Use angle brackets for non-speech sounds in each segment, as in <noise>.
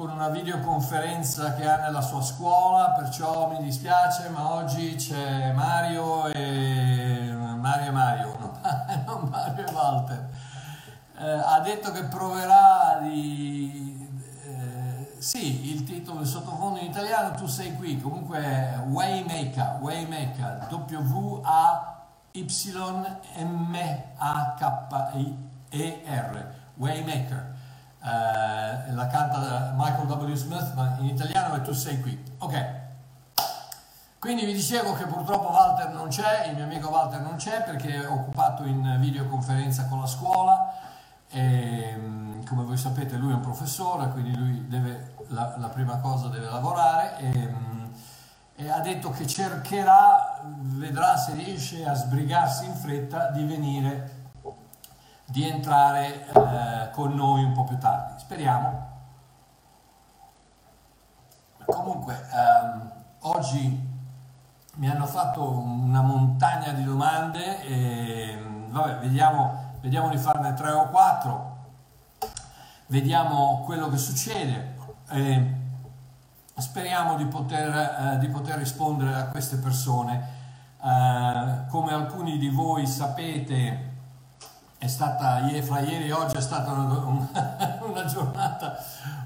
con una videoconferenza che ha nella sua scuola, perciò mi dispiace, ma oggi c'è Mario e Mario e Mario, <laughs> non Mario e Walter. Eh, ha detto che proverà di... Eh, sì, il titolo, il sottofondo in italiano, tu sei qui, comunque è Waymaker, Waymaker, W-A-Y-M-A-K-I-E-R, Waymaker. Uh, la canta Michael W. Smith, ma in italiano è Tu sei qui. Ok. Quindi vi dicevo che purtroppo Walter non c'è, il mio amico Walter non c'è perché è occupato in videoconferenza con la scuola e mm, come voi sapete lui è un professore, quindi lui deve, la, la prima cosa deve lavorare e, mm, e ha detto che cercherà, vedrà se riesce a sbrigarsi in fretta di venire di entrare eh, con noi un po' più tardi. Speriamo. Comunque, ehm, oggi mi hanno fatto una montagna di domande e vabbè, vediamo, vediamo di farne tre o quattro, vediamo quello che succede. E speriamo di poter, eh, di poter rispondere a queste persone. Eh, come alcuni di voi sapete, è stata fra ieri e oggi è stata <laughs> una, una, giornata,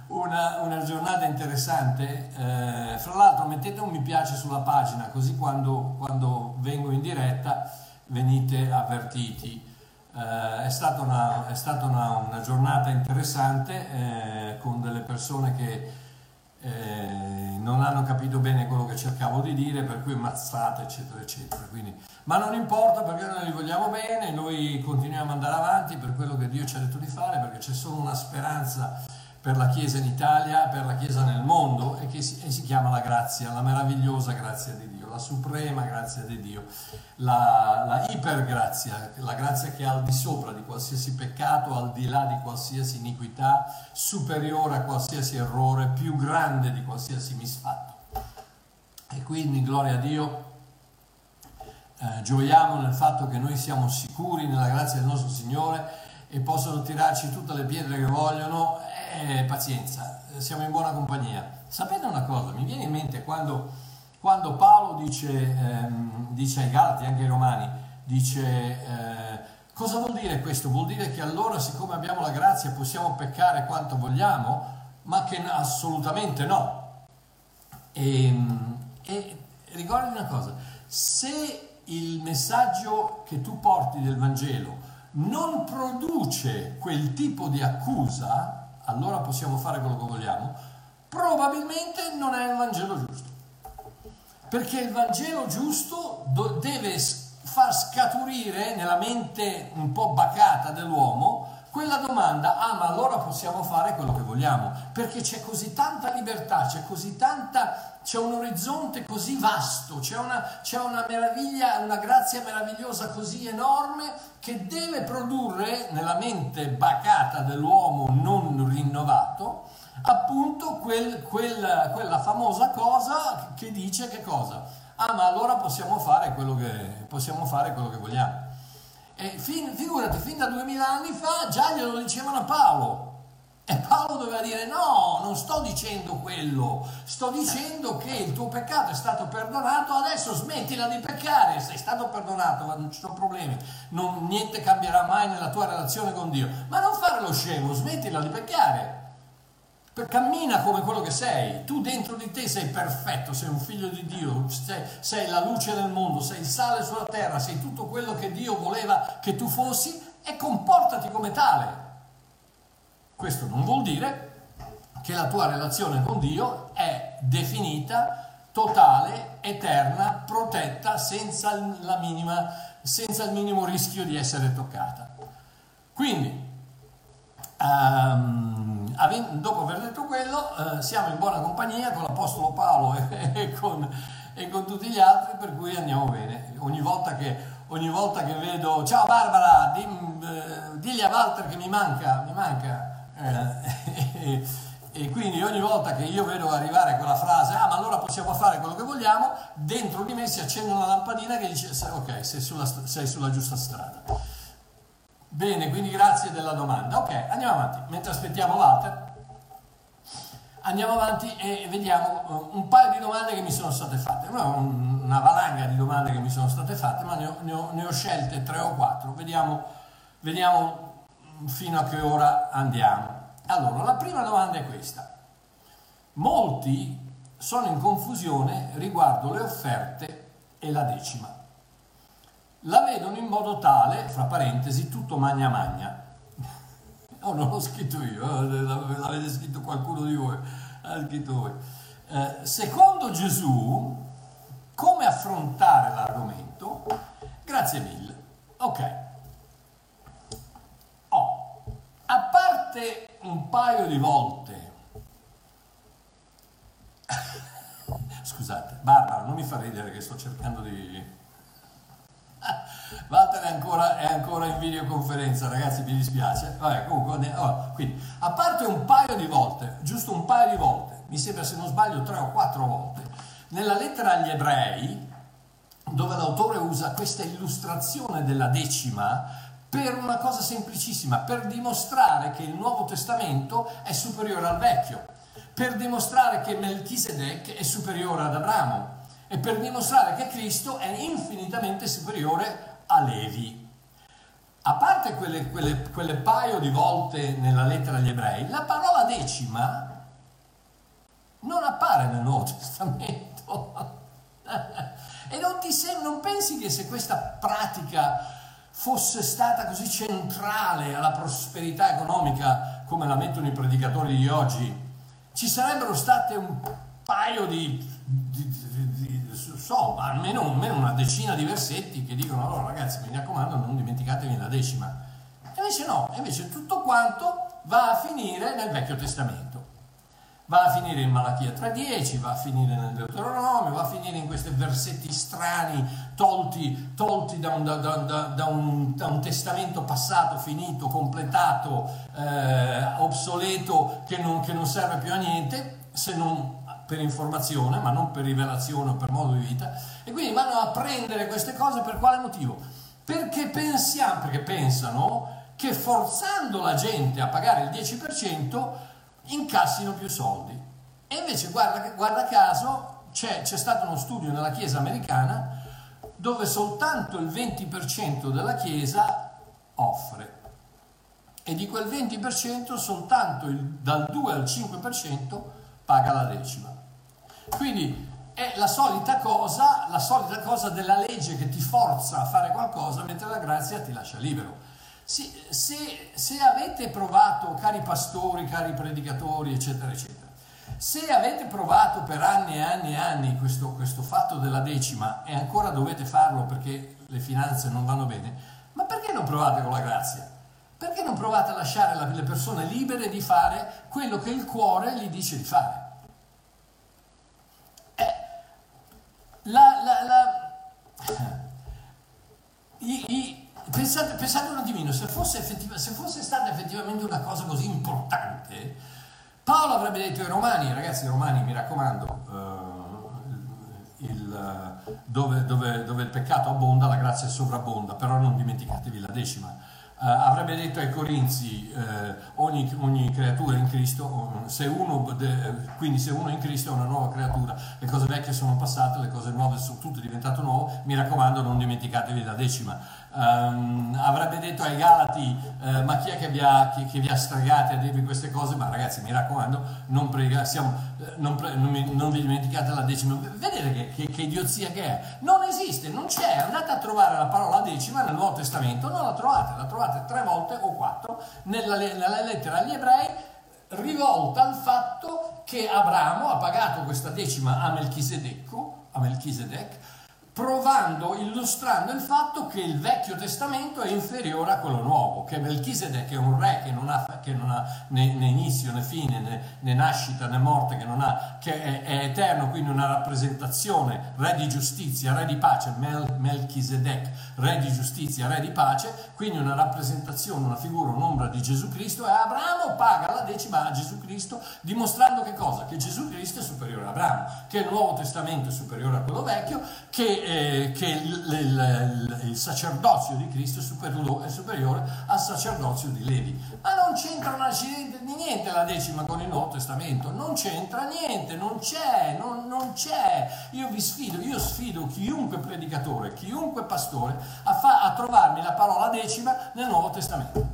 una, una giornata, interessante. Eh, fra l'altro mettete un mi piace sulla pagina così quando, quando vengo in diretta venite avvertiti. Eh, è stata una, è stata una giornata interessante eh, con delle persone che eh, non hanno capito bene quello che cercavo di dire, per cui mazzate, eccetera, eccetera. Quindi, ma non importa perché noi li vogliamo bene, noi continuiamo ad andare avanti per quello che Dio ci ha detto di fare, perché c'è solo una speranza per la Chiesa in Italia, per la Chiesa nel mondo e che si, e si chiama la grazia, la meravigliosa grazia di Dio, la suprema grazia di Dio, la, la ipergrazia, la grazia che è al di sopra di qualsiasi peccato, al di là di qualsiasi iniquità, superiore a qualsiasi errore, più grande di qualsiasi misfatto. E quindi, gloria a Dio, eh, gioiamo nel fatto che noi siamo sicuri nella grazia del nostro Signore e possono tirarci tutte le pietre che vogliono eh, pazienza, siamo in buona compagnia. Sapete una cosa, mi viene in mente quando, quando Paolo dice, ehm, dice, ai Galati, anche ai Romani, dice eh, cosa vuol dire questo? Vuol dire che allora siccome abbiamo la grazia possiamo peccare quanto vogliamo, ma che assolutamente no. E, ehm, e ricordi una cosa, se il messaggio che tu porti del Vangelo non produce quel tipo di accusa, allora possiamo fare quello che vogliamo, probabilmente non è il Vangelo giusto. Perché il Vangelo giusto deve far scaturire nella mente un po' bacata dell'uomo quella domanda, ah ma allora possiamo fare quello che vogliamo, perché c'è così tanta libertà, c'è così tanta, c'è un orizzonte così vasto, c'è una, c'è una meraviglia, una grazia meravigliosa così enorme che deve produrre nella mente bacata dell'uomo non rinnovato appunto quel, quel, quella famosa cosa che dice che cosa? Ah ma allora possiamo fare quello che, possiamo fare quello che vogliamo. E fin, figurati, fin da duemila anni fa già glielo dicevano a Paolo. E Paolo doveva dire no, non sto dicendo quello, sto dicendo che il tuo peccato è stato perdonato, adesso smettila di peccare, sei stato perdonato, non ci sono problemi, non, niente cambierà mai nella tua relazione con Dio. Ma non fare lo scemo, smettila di peccare. Cammina come quello che sei, tu dentro di te sei perfetto, sei un figlio di Dio, sei, sei, la luce del mondo, sei il sale sulla terra, sei tutto quello che Dio voleva che tu fossi e comportati come tale. Questo non vuol dire che la tua relazione con Dio è definita, totale, eterna, protetta, senza, minima, senza il minimo rischio di essere toccata. Quindi, um, dopo aver detto quello, eh, siamo in buona compagnia con l'Apostolo Paolo e, <laughs> e, con, e, con, tutti gli altri, per cui andiamo bene. Ogni volta che, ogni volta che vedo, ciao Barbara, di, eh, digli a Walter che mi manca, mi manca. Eh, <laughs> e quindi ogni volta che io vedo arrivare quella frase, ah ma allora possiamo fare quello che vogliamo, dentro di me si accende una lampadina che dice, ok, sei sulla, sei sulla giusta strada. Bene, quindi grazie della domanda. Ok, andiamo avanti. Mentre aspettiamo Walter, andiamo avanti e vediamo uh, un paio di domande che mi sono state fatte. Una valanga di domande che mi sono state fatte, ma ne ho, ne ho, ne ho scelte tre o quattro. Vediamo, vediamo fino a che ora andiamo. Allora, la prima domanda è questa. Molti sono in confusione riguardo le offerte e la decima la vedono in modo tale, fra parentesi, tutto magna magna. No, non l'ho scritto io, eh, l'avete scritto qualcuno di voi, l'ha scritto voi. Eh, secondo Gesù, come affrontare l'argomento? Grazie mille. Ok. Oh, a parte un paio di volte, <laughs> scusate, Barbara, non mi fa ridere che sto cercando di <laughs> Walter è ancora, è ancora, in videoconferenza, ragazzi, mi dispiace. Vabbè, comunque, oh, quindi, a parte un paio di volte, giusto un paio di volte, mi sembra se non sbaglio tre o quattro volte, nella lettera agli ebrei, dove l'autore usa questa illustrazione della decima per una cosa semplicissima, per dimostrare che il Nuovo Testamento è superiore al Vecchio, per dimostrare che Melchisedec è superiore ad Abramo e per dimostrare che Cristo è infinitamente superiore a Levi. A parte quelle, quelle, quelle paio di volte nella lettera agli ebrei, la parola decima non appare nel Nuovo Testamento. e non, sem- non pensi che se questa pratica fosse stata così centrale alla prosperità economica come la mettono i predicatori di oggi, ci sarebbero state un paio di, di, so, almeno, almeno una decina di versetti che dicono allora ragazzi mi raccomando non dimenticatevi la decima. E invece no, invece tutto quanto va a finire nel Vecchio Testamento. Va a finire in Malachia 3.10, va a finire nel Deuteronomio, va a finire in questi versetti strani tolti, tolti da, un, da, da, un, da, un, testamento passato, finito, completato, eh, obsoleto, che non, che non serve più a niente, se non per informazione, ma non per rivelazione o per modo di vita, e quindi vanno a prendere queste cose per quale motivo? Perché pensiamo, perché pensano che forzando la gente a pagare il 10% incassino più soldi. E invece, guarda, guarda caso, c'è, c'è stato uno studio nella Chiesa americana dove soltanto il 20% della Chiesa offre e di quel 20% soltanto il, dal 2 al 5% paga la decima. Quindi è la solita cosa, la solita cosa della legge che ti forza a fare qualcosa mentre la grazia ti lascia libero. Se, se, se avete provato, cari pastori, cari predicatori, eccetera, eccetera, se avete provato per anni e anni e anni questo, questo fatto della decima e ancora dovete farlo perché le finanze non vanno bene, ma perché non provate con la grazia? Perché non provate a lasciare le persone libere di fare quello che il cuore gli dice di fare? Eh, la, la, la, i, i, pensate, pensate, un attimino, se fosse, se fosse stata effettivamente una cosa così importante, Paolo avrebbe detto ai romani, ragazzi romani mi raccomando, uh, il, dove, dove, dove il peccato abbonda la grazia sovrabbonda, però non dimenticatevi la decima avrebbe detto ai Corinzi uh, ogni, ogni, creatura in Cristo, se uno, de, quindi se uno è in Cristo è una nuova creatura, le cose vecchie sono passate, le cose nuove sono tutto diventato nuovo, mi raccomando non dimenticatevi la decima. Um, avrebbe detto ai Galati, uh, ma chi è che vi, ha, che, che vi ha stregati a dirvi queste cose? Ma ragazzi mi raccomando, non, prega, siamo, non, pre, non, non, vi dimenticate la decima. Vedete che, che, che idiozia che è? Non esiste, non c'è, andate a trovare la parola decima nel Nuovo Testamento, non la trovate, la trovate tre volte o quattro nella, nella lettera agli ebrei rivolta al fatto che Abramo ha pagato questa decima a Melchisedec, a Melchisedec provando, illustrando il fatto che il Vecchio Testamento è inferiore a quello nuovo, che Melchisedec è un re che non ha, che non ha né, né, inizio né fine, né, né, nascita né morte, che, ha, che è, è, eterno, quindi una rappresentazione, re di giustizia, re di pace, Mel, Melchisedec, re di giustizia, re di pace, quindi una rappresentazione, una figura, un'ombra di Gesù Cristo e Abramo paga la decima a Gesù Cristo, dimostrando che cosa? Che Gesù Cristo è superiore a Abramo, che il Nuovo Testamento è superiore a quello vecchio, che eh, che il, il, il, sacerdozio di Cristo è superiore, è superiore, al sacerdozio di Levi. Ma non c'entra un niente la decima con il Nuovo Testamento, non c'entra niente, non c'è, non, non c'è. Io vi sfido, io sfido chiunque predicatore, chiunque pastore a, fa, a trovarmi la parola decima nel Nuovo Testamento.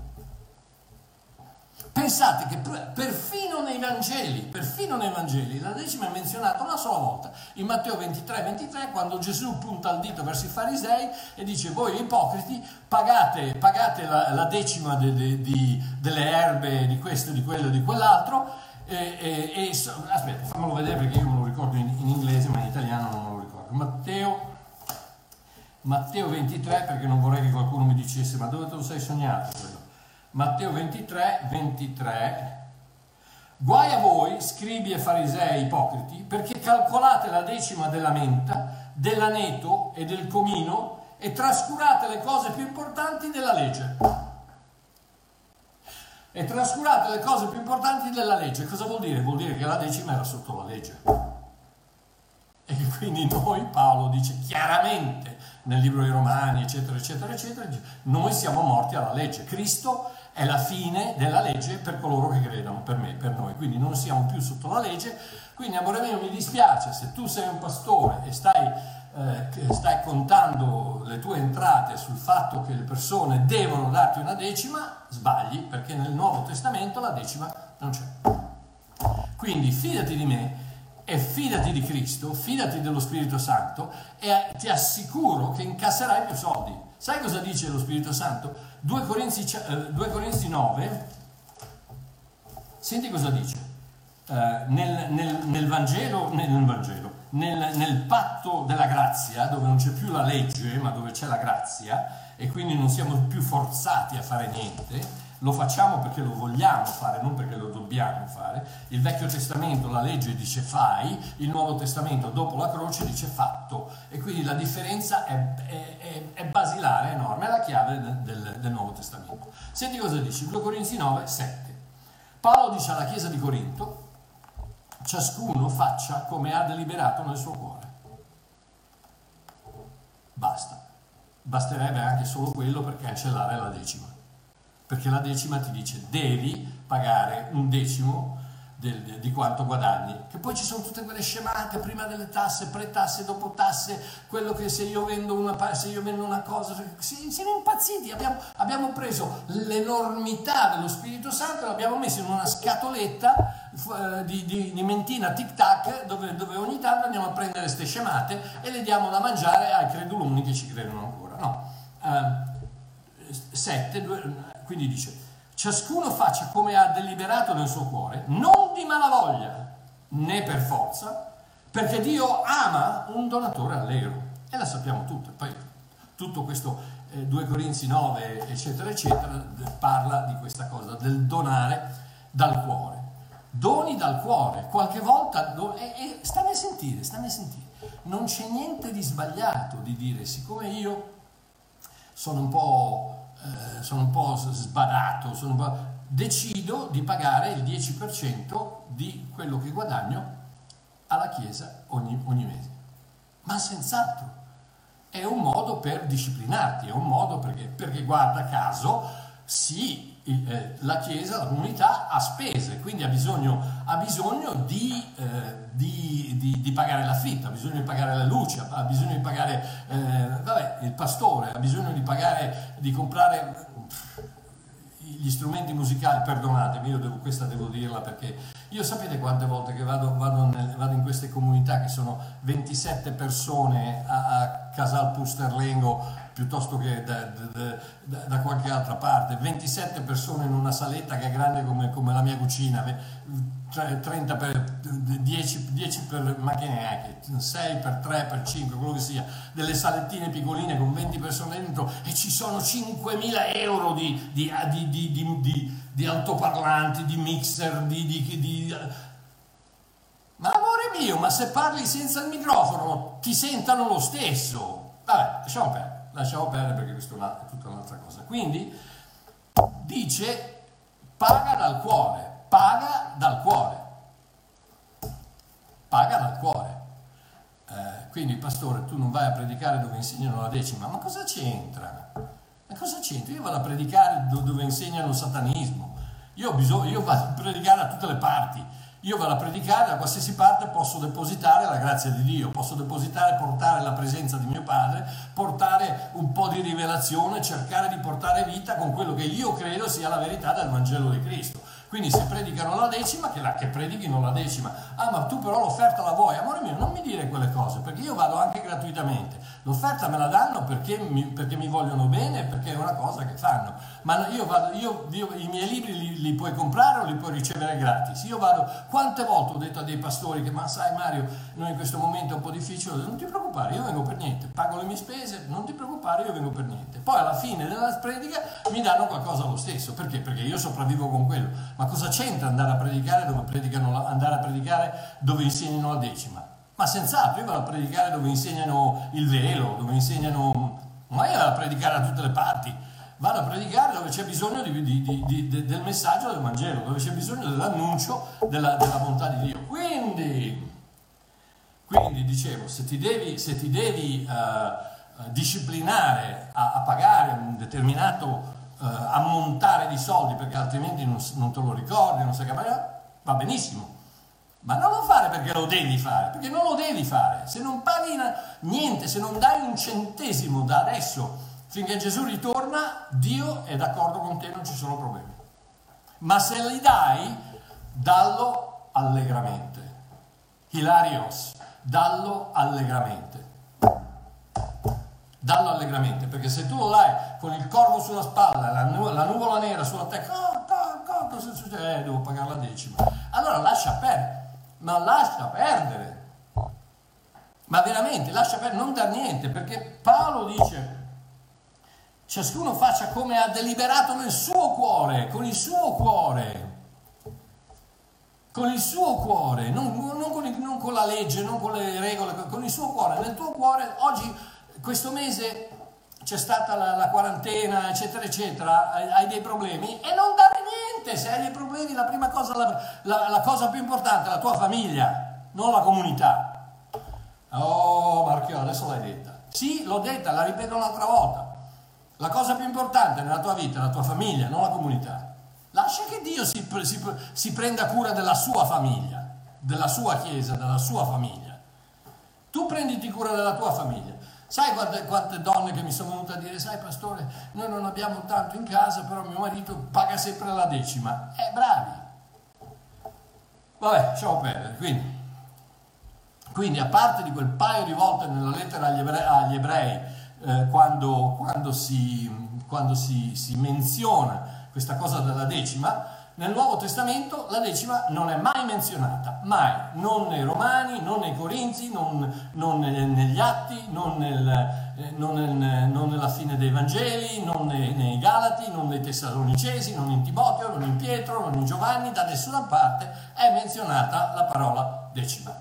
Pensate che perfino nei Vangeli, perfino nei Vangeli, la decima è menzionata una sola volta, in Matteo 23, 23, quando Gesù punta il dito verso i farisei e dice voi ipocriti pagate, pagate la, la, decima de, de, de, delle erbe di questo, di quello di quell'altro, e, e, e, aspetta, fammelo vedere perché io me lo ricordo in, in, inglese, ma in italiano non lo ricordo. Matteo, Matteo 23, perché non vorrei che qualcuno mi dicesse, ma dove te lo sei sognato? Matteo 23, 23. Guai a voi, scribi e farisei ipocriti, perché calcolate la decima della menta, dell'aneto e del comino e trascurate le cose più importanti della legge. E trascurate le cose più importanti della legge. Cosa vuol dire? Vuol dire che la decima era sotto la legge. E quindi noi, Paolo dice chiaramente nel libro dei Romani, eccetera, eccetera, eccetera, noi siamo morti alla legge. Cristo è la fine della legge per coloro che credono, per me, per noi. Quindi non siamo più sotto la legge. Quindi, amore mio, mi dispiace se tu sei un pastore e stai, eh, stai contando le tue entrate sul fatto che le persone devono darti una decima, sbagli, perché nel Nuovo Testamento la decima non c'è. Quindi fidati di me e fidati di Cristo, fidati dello Spirito Santo e ti assicuro che incasserai più soldi. Sai cosa dice lo Spirito Santo? 2 Corinzi, 2 eh, Corinzi 9, senti cosa dice. Uh, nel, nel, nel, Vangelo, nel, Vangelo nel, patto della grazia, dove non c'è più la legge, ma dove c'è la grazia, e quindi non siamo più forzati a fare niente, lo facciamo perché lo vogliamo fare, non perché lo dobbiamo fare. Il Vecchio Testamento, la legge dice fai, il Nuovo Testamento dopo la croce dice fatto e quindi la differenza è, è, è, è basilare, enorme, è la chiave del, del, del, Nuovo Testamento. Senti cosa dice, 2 Corinzi 9, 7. Paolo dice alla Chiesa di Corinto, ciascuno faccia come ha deliberato nel suo cuore. Basta. Basterebbe anche solo quello per cancellare la decima perché la decima ti dice devi pagare un decimo del, de, di quanto guadagni. Che poi ci sono tutte quelle scemate, prima delle tasse, pre-tasse, dopo tasse, quello che se io vendo una, se io vendo una cosa, si, siamo impazziti, abbiamo, abbiamo preso l'enormità dello Spirito Santo e l'abbiamo messo in una scatoletta eh, di, di, di, mentina tic tac dove, dove, ogni tanto andiamo a prendere queste scemate e le diamo da mangiare ai creduloni che ci credono ancora. No. Uh, sette, due, quindi dice, ciascuno faccia come ha deliberato nel suo cuore, non di malavoglia né per forza, perché Dio ama un donatore allegro. E la sappiamo tutte. Poi tutto questo eh, 2 Corinzi 9, eccetera, eccetera, parla di questa cosa, del donare dal cuore. Doni dal cuore, qualche volta, do, e, e stammi a sentire, stammi a sentire, non c'è niente di sbagliato di dire, siccome io sono un po' Eh, sono un po' sbadato, un po'... decido di pagare il 10% di quello che guadagno alla Chiesa ogni, ogni mese. Ma senz'altro è un modo per disciplinarti, è un modo perché, perché guarda caso, sì, eh, la Chiesa, la comunità ha spese, quindi ha bisogno, ha bisogno di, eh, di, di, di, pagare l'affitto, ha bisogno di pagare la luce, ha bisogno di pagare eh, vabbè, il pastore, ha bisogno di pagare, di comprare gli strumenti musicali, perdonatemi, io devo, questa devo dirla perché io sapete quante volte che vado, vado, nel, vado in queste comunità che sono 27 persone a, a Casal Pusterlengo piuttosto che da, da, da, qualche altra parte, 27 persone in una saletta che è grande come, come la mia cucina, 30 per 10, 10 per, ma che neanche, 6 per 3 per 5, quello che sia, delle salettine piccoline con 20 persone dentro e ci sono 5.000 euro di, di, di, di, di altoparlanti, di mixer, di... Ma amore mio, ma se parli senza il microfono ti sentano lo stesso. Vabbè, lasciamo perdere lasciamo perdere perché questa è tutta un'altra cosa. Quindi dice paga dal cuore, paga dal cuore, paga dal cuore. Eh, Quindi, pastore, tu non vai a predicare dove insegnano la decima, ma cosa c'entra? Ma cosa c'entra? Io vado a predicare dove insegnano il satanismo. Io, bisogno, io vado a predicare a tutte le parti. Io vado a predicare da qualsiasi parte, posso depositare la grazia di Dio, posso depositare, portare la presenza di mio padre, portare un po' di rivelazione, cercare di portare vita con quello che io credo sia la verità del Vangelo di Cristo. Quindi se predicano la decima, che, la, che predichino la decima. Ah, ma tu però l'offerta la vuoi? Amore mio, non mi dire quelle cose, perché io vado anche gratuitamente. L'offerta me la danno perché mi, perché mi vogliono bene, perché è una cosa che fanno. Ma io vado, io, io i miei libri li, li, puoi comprare o li puoi ricevere gratis. Io vado, quante volte ho detto a dei pastori che, ma sai Mario, noi in questo momento è un po' difficile, non ti preoccupare, io vengo per niente, pago le mie spese, non ti preoccupare, io vengo per niente. Poi alla fine della predica mi danno qualcosa lo stesso, perché? Perché io sopravvivo con quello. Ma cosa c'entra andare a predicare dove, andare a predicare dove insegnano la decima? Ma senz'altro, io vado a predicare dove insegnano il velo, dove insegnano... Ma io vado a predicare da tutte le parti. Vado a predicare dove c'è bisogno di, di, di, del messaggio del Vangelo, dove c'è bisogno dell'annuncio della, della bontà di Dio. Quindi, quindi dicevo, se ti devi, se ti devi uh, disciplinare a, a pagare un determinato eh, ammontare di soldi perché altrimenti non, non, te lo ricordi, non sai che va benissimo. Ma non lo fare perché lo devi fare, perché non lo devi fare. Se non paghi niente, se non dai un centesimo da adesso finché Gesù ritorna, Dio è d'accordo con te, non ci sono problemi. Ma se li dai, dallo allegramente. Hilarios, dallo allegramente dallo allegramente, perché se tu lo dai con il corvo sulla spalla, la, nu- la nuvola nera sulla testa, oh, cosa succede? Eh, devo pagare la decima. Allora lascia perdere, ma lascia perdere. Ma veramente, lascia perdere, non dar niente, perché Paolo dice, ciascuno faccia come ha deliberato nel suo cuore, con il suo cuore con il suo cuore, non, non, con, non, con, la legge, non con le regole, con il suo cuore. Nel tuo cuore oggi questo mese c'è stata la, la, quarantena, eccetera, eccetera, hai, hai, dei problemi e non dare niente, se hai dei problemi la prima cosa, la, la, la cosa più importante è la tua famiglia, non la comunità. Oh Marchio, adesso l'hai detta. Sì, l'ho detta, la ripeto un'altra volta. La cosa più importante nella tua vita è la tua famiglia, non la comunità. Lascia che Dio si, si, si prenda cura della sua famiglia, della sua chiesa, della sua famiglia. Tu prenditi cura della tua famiglia. Sai quante, quante, donne che mi sono venute a dire, sai pastore, noi non abbiamo tanto in casa, però mio marito paga sempre la decima. Eh, bravi. Vabbè, lasciamo perdere. Quindi, quindi, a parte di quel paio di volte nella lettera agli ebrei, agli ebrei eh, quando, quando, si, quando si, si menziona questa cosa della decima, nel Nuovo Testamento la decima non è mai menzionata, mai, non nei Romani, non nei Corinzi, non, non negli Atti, non, nel, eh, non, nel, non, nella fine dei Vangeli, non nei, nei, Galati, non nei Tessalonicesi, non in Timoteo, non in Pietro, non in Giovanni, da nessuna parte è menzionata la parola decima.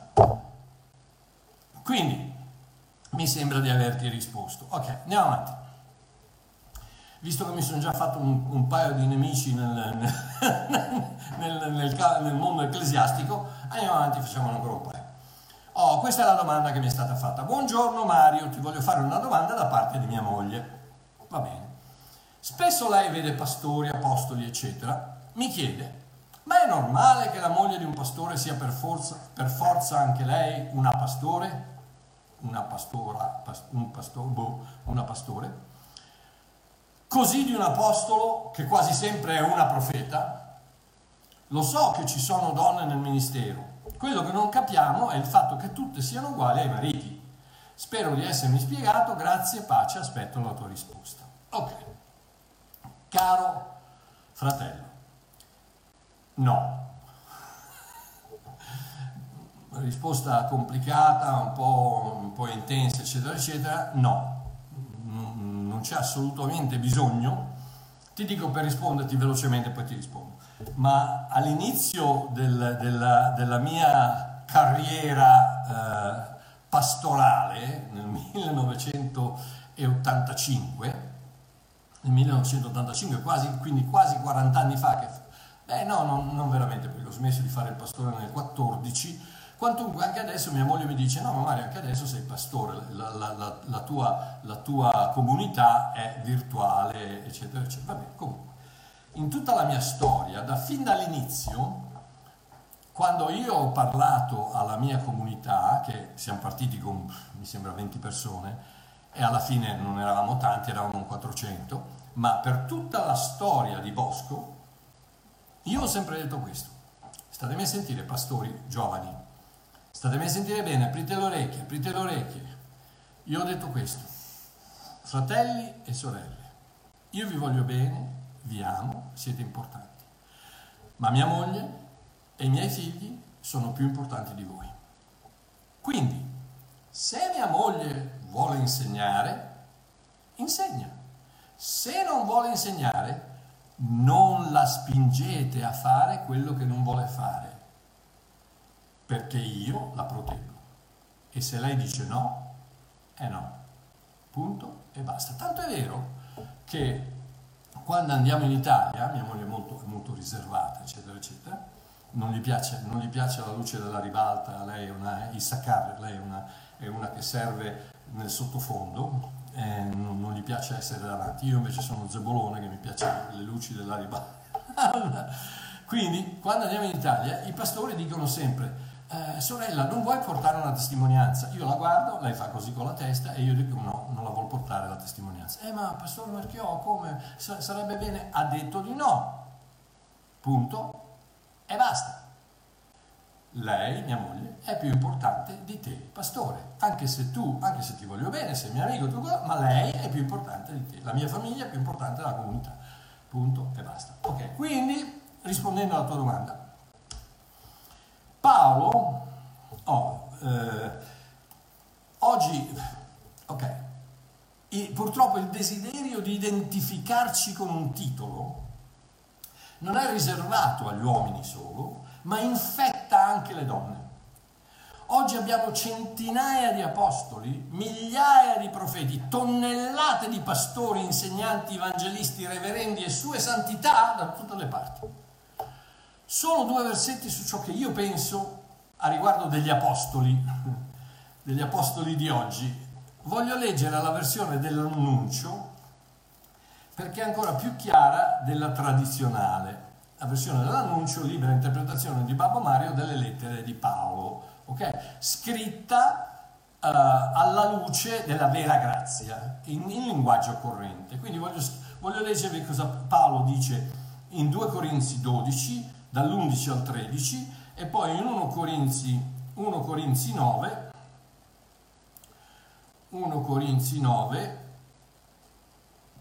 Quindi mi sembra di averti risposto. Ok, andiamo avanti visto che mi sono già fatto un, un paio di nemici nel, nel, <laughs> nel, nel, mondo ecclesiastico, andiamo avanti, facciamo ancora un paio. Oh, questa è la domanda che mi è stata fatta. Buongiorno Mario, ti voglio fare una domanda da parte di mia moglie. Va bene. Spesso lei vede pastori, apostoli, eccetera. Mi chiede, ma è normale che la moglie di un pastore sia per forza, per forza anche lei una pastore? Una pastora, un pastore, boh, una pastore? Così di un apostolo che quasi sempre è una profeta. Lo so che ci sono donne nel ministero, quello che non capiamo è il fatto che tutte siano uguali ai mariti. Spero di essermi spiegato, grazie, pace, aspetto la tua risposta. Ok, caro fratello, no. Risposta complicata, un po', un po intensa, eccetera, eccetera, no non c'è assolutamente bisogno, ti dico per risponderti velocemente, poi ti rispondo. Ma all'inizio del, della, della, mia carriera eh, pastorale, nel 1985, nel 1985, quasi, quindi quasi 40 anni fa, che, beh no, non, non veramente, perché ho smesso di fare il pastore nel 14, Quantunque anche adesso mia moglie mi dice, no, ma Mario, anche adesso sei pastore, la, la, la, la tua, tua, comunità è virtuale, eccetera, eccetera. Vabbè, comunque, in tutta la mia storia, da fin dall'inizio, quando io ho parlato alla mia comunità, che siamo partiti con, mi sembra, 20 persone, e alla fine non eravamo tanti, eravamo 400, ma per tutta la storia di Bosco, io ho sempre detto questo. Statemi a sentire, pastori giovani, statemi a sentire bene, aprite le orecchie, aprite le orecchie. Io ho detto questo, fratelli e sorelle, io vi voglio bene, vi amo, siete importanti, ma mia moglie e i miei figli sono più importanti di voi. Quindi, se mia moglie vuole insegnare, insegna. Se non vuole insegnare, non la spingete a fare quello che non vuole fare, perché io la proteggo. E se lei dice no, è no. Punto e basta. Tanto è vero che quando andiamo in Italia, mia moglie è molto, molto riservata, eccetera, eccetera, non gli, piace, non gli piace la luce della ribalta, lei è una, Issachar, lei è una, è una che serve nel sottofondo, eh, non, non, gli piace essere davanti. Io invece sono zebolone che mi piace le luci della ribalta. <laughs> Quindi, quando andiamo in Italia, i pastori dicono sempre, eh, sorella, non vuoi portare una testimonianza? Io la guardo, lei fa così con la testa e io dico no, non la vuol portare la testimonianza. Eh, ma pastore Marchiò, come? sarebbe bene? Ha detto di no. Punto. E basta lei, mia moglie, è più importante di te, pastore. Anche se tu, anche se ti voglio bene, sei mio amico, tu, ma lei è più importante di te. La mia famiglia è più importante della comunità. Punto e basta. Ok, quindi rispondendo alla tua domanda, Paolo, oh, eh, oggi, ok, il, purtroppo il desiderio di identificarci con un titolo non è riservato agli uomini solo, ma infetta anche le donne. Oggi abbiamo centinaia di apostoli, migliaia di profeti, tonnellate di pastori, insegnanti, evangelisti, reverendi e sue santità da tutte le parti. Solo due versetti su ciò che io penso a riguardo degli apostoli, degli apostoli di oggi. Voglio leggere la versione dell'annuncio perché è ancora più chiara della tradizionale la versione dell'annuncio, libera interpretazione di Babbo Mario delle lettere di Paolo, ok? Scritta uh, alla luce della vera grazia, in, in linguaggio corrente. Quindi voglio, voglio, leggervi cosa Paolo dice in 2 Corinzi 12, dall'11 al 13, e poi in 1 Corinzi, 1 Corinzi 9, 1 Corinzi 9,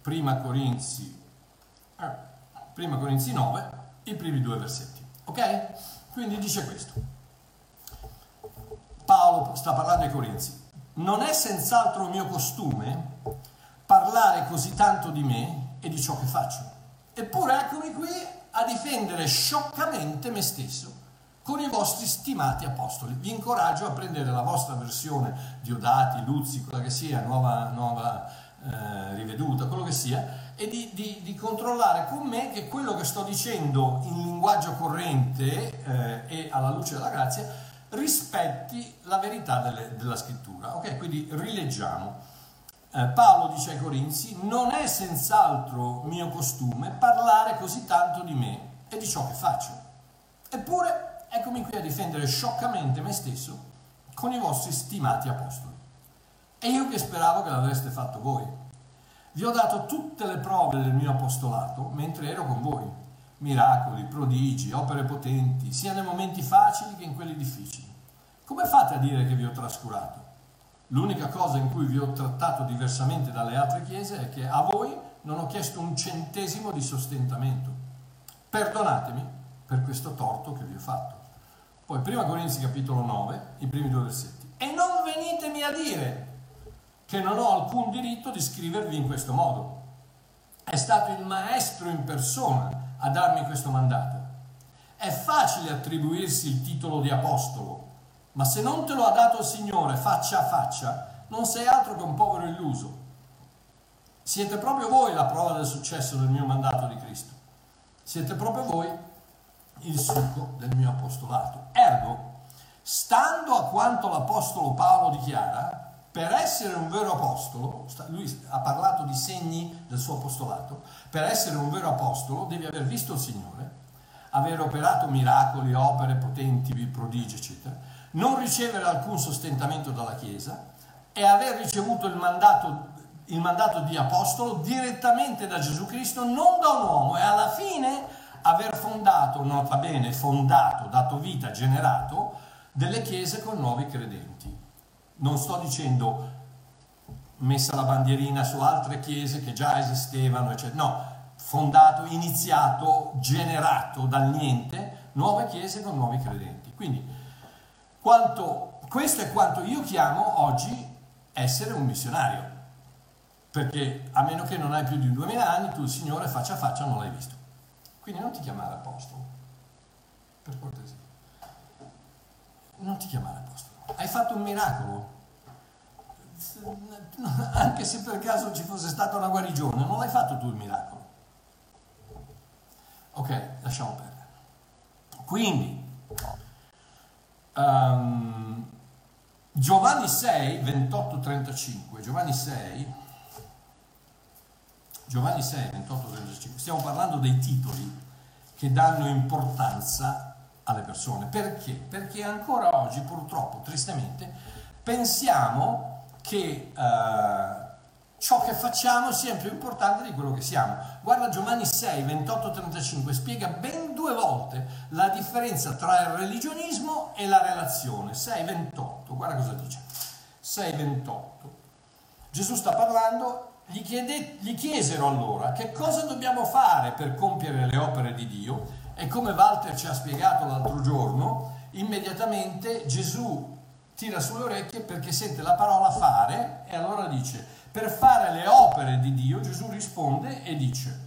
prima Corinzi, eh, Corinzi 9, i primi due versetti. Ok? Quindi dice questo. Paolo sta parlando ai Corinzi. Non è senz'altro mio costume parlare così tanto di me e di ciò che faccio. Eppure eccomi qui a difendere scioccamente me stesso con i vostri stimati apostoli. Vi incoraggio a prendere la vostra versione di Odati, Luzzi, quella che sia, nuova, nuova eh, riveduta, quello che sia, e di, di, di, controllare con me che quello che sto dicendo in linguaggio corrente eh, e alla luce della grazia rispetti la verità delle, della scrittura. Ok, quindi rileggiamo. Eh, Paolo dice ai Corinzi, non è senz'altro mio costume parlare così tanto di me e di ciò che faccio. Eppure eccomi qui a difendere scioccamente me stesso con i vostri stimati apostoli. E io che speravo che l'avreste fatto voi. Vi ho dato tutte le prove del mio apostolato mentre ero con voi. Miracoli, prodigi, opere potenti, sia nei momenti facili che in quelli difficili. Come fate a dire che vi ho trascurato? L'unica cosa in cui vi ho trattato diversamente dalle altre chiese è che a voi non ho chiesto un centesimo di sostentamento. Perdonatemi per questo torto che vi ho fatto. Poi, prima Corinzi capitolo 9, i primi due versetti. E non venitemi a dire che non ho alcun diritto di scrivervi in questo modo. È stato il maestro in persona a darmi questo mandato. È facile attribuirsi il titolo di apostolo, ma se non te lo ha dato il Signore faccia a faccia, non sei altro che un povero illuso. Siete proprio voi la prova del successo del mio mandato di Cristo. Siete proprio voi il succo del mio apostolato. Ergo, stando a quanto l'Apostolo Paolo dichiara, per essere un vero apostolo, lui ha parlato di segni del suo apostolato, per essere un vero apostolo devi aver visto il Signore, aver operato miracoli, opere potenti, prodigi, eccetera, non ricevere alcun sostentamento dalla Chiesa e aver ricevuto il mandato, il mandato di apostolo direttamente da Gesù Cristo, non da un uomo, e alla fine aver fondato, nota bene, fondato, dato vita, generato delle chiese con nuovi credenti. Non sto dicendo messa la bandierina su altre chiese che già esistevano, eccetera. No, fondato, iniziato, generato dal niente nuove chiese con nuovi credenti. Quindi quanto, questo è quanto io chiamo oggi essere un missionario. Perché a meno che non hai più di 2000 anni, tu il Signore faccia a faccia non l'hai visto. Quindi non ti chiamare apostolo, per cortesia. Non ti chiamare apostolo. Hai fatto un miracolo. <laughs> Anche se per caso ci fosse stata una guarigione, non l'hai fatto tu il miracolo. Ok, lasciamo perdere. Quindi, um, Giovanni 6, 28, 35, Giovanni 6, Giovanni 6, 28, 35, stiamo parlando dei titoli che danno importanza alle persone. Perché? Perché ancora oggi, purtroppo, tristemente, pensiamo che eh, ciò che facciamo sia più importante di quello che siamo. Guarda Giovanni 6, 28, 35, spiega ben due volte la differenza tra il religionismo e la relazione. 6, 28, guarda cosa dice. 6, 28. Gesù sta parlando gli, chiede, gli, chiesero allora che cosa dobbiamo fare per compiere le opere di Dio e come Walter ci ha spiegato l'altro giorno, immediatamente Gesù tira sulle orecchie perché sente la parola fare e allora dice, per fare le opere di Dio, Gesù risponde e dice,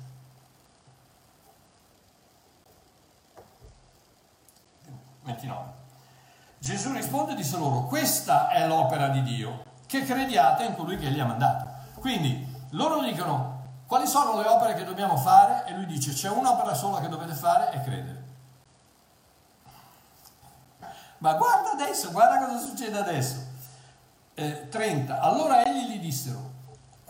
Gesù risponde e disse loro, questa è l'opera di Dio, che crediate in colui che gli ha mandato. Quindi loro dicono, quali sono le opere che dobbiamo fare? E lui dice c'è un'opera sola che dovete fare e credere. Ma guarda adesso, guarda cosa succede adesso. Eh, 30. Allora egli gli dissero,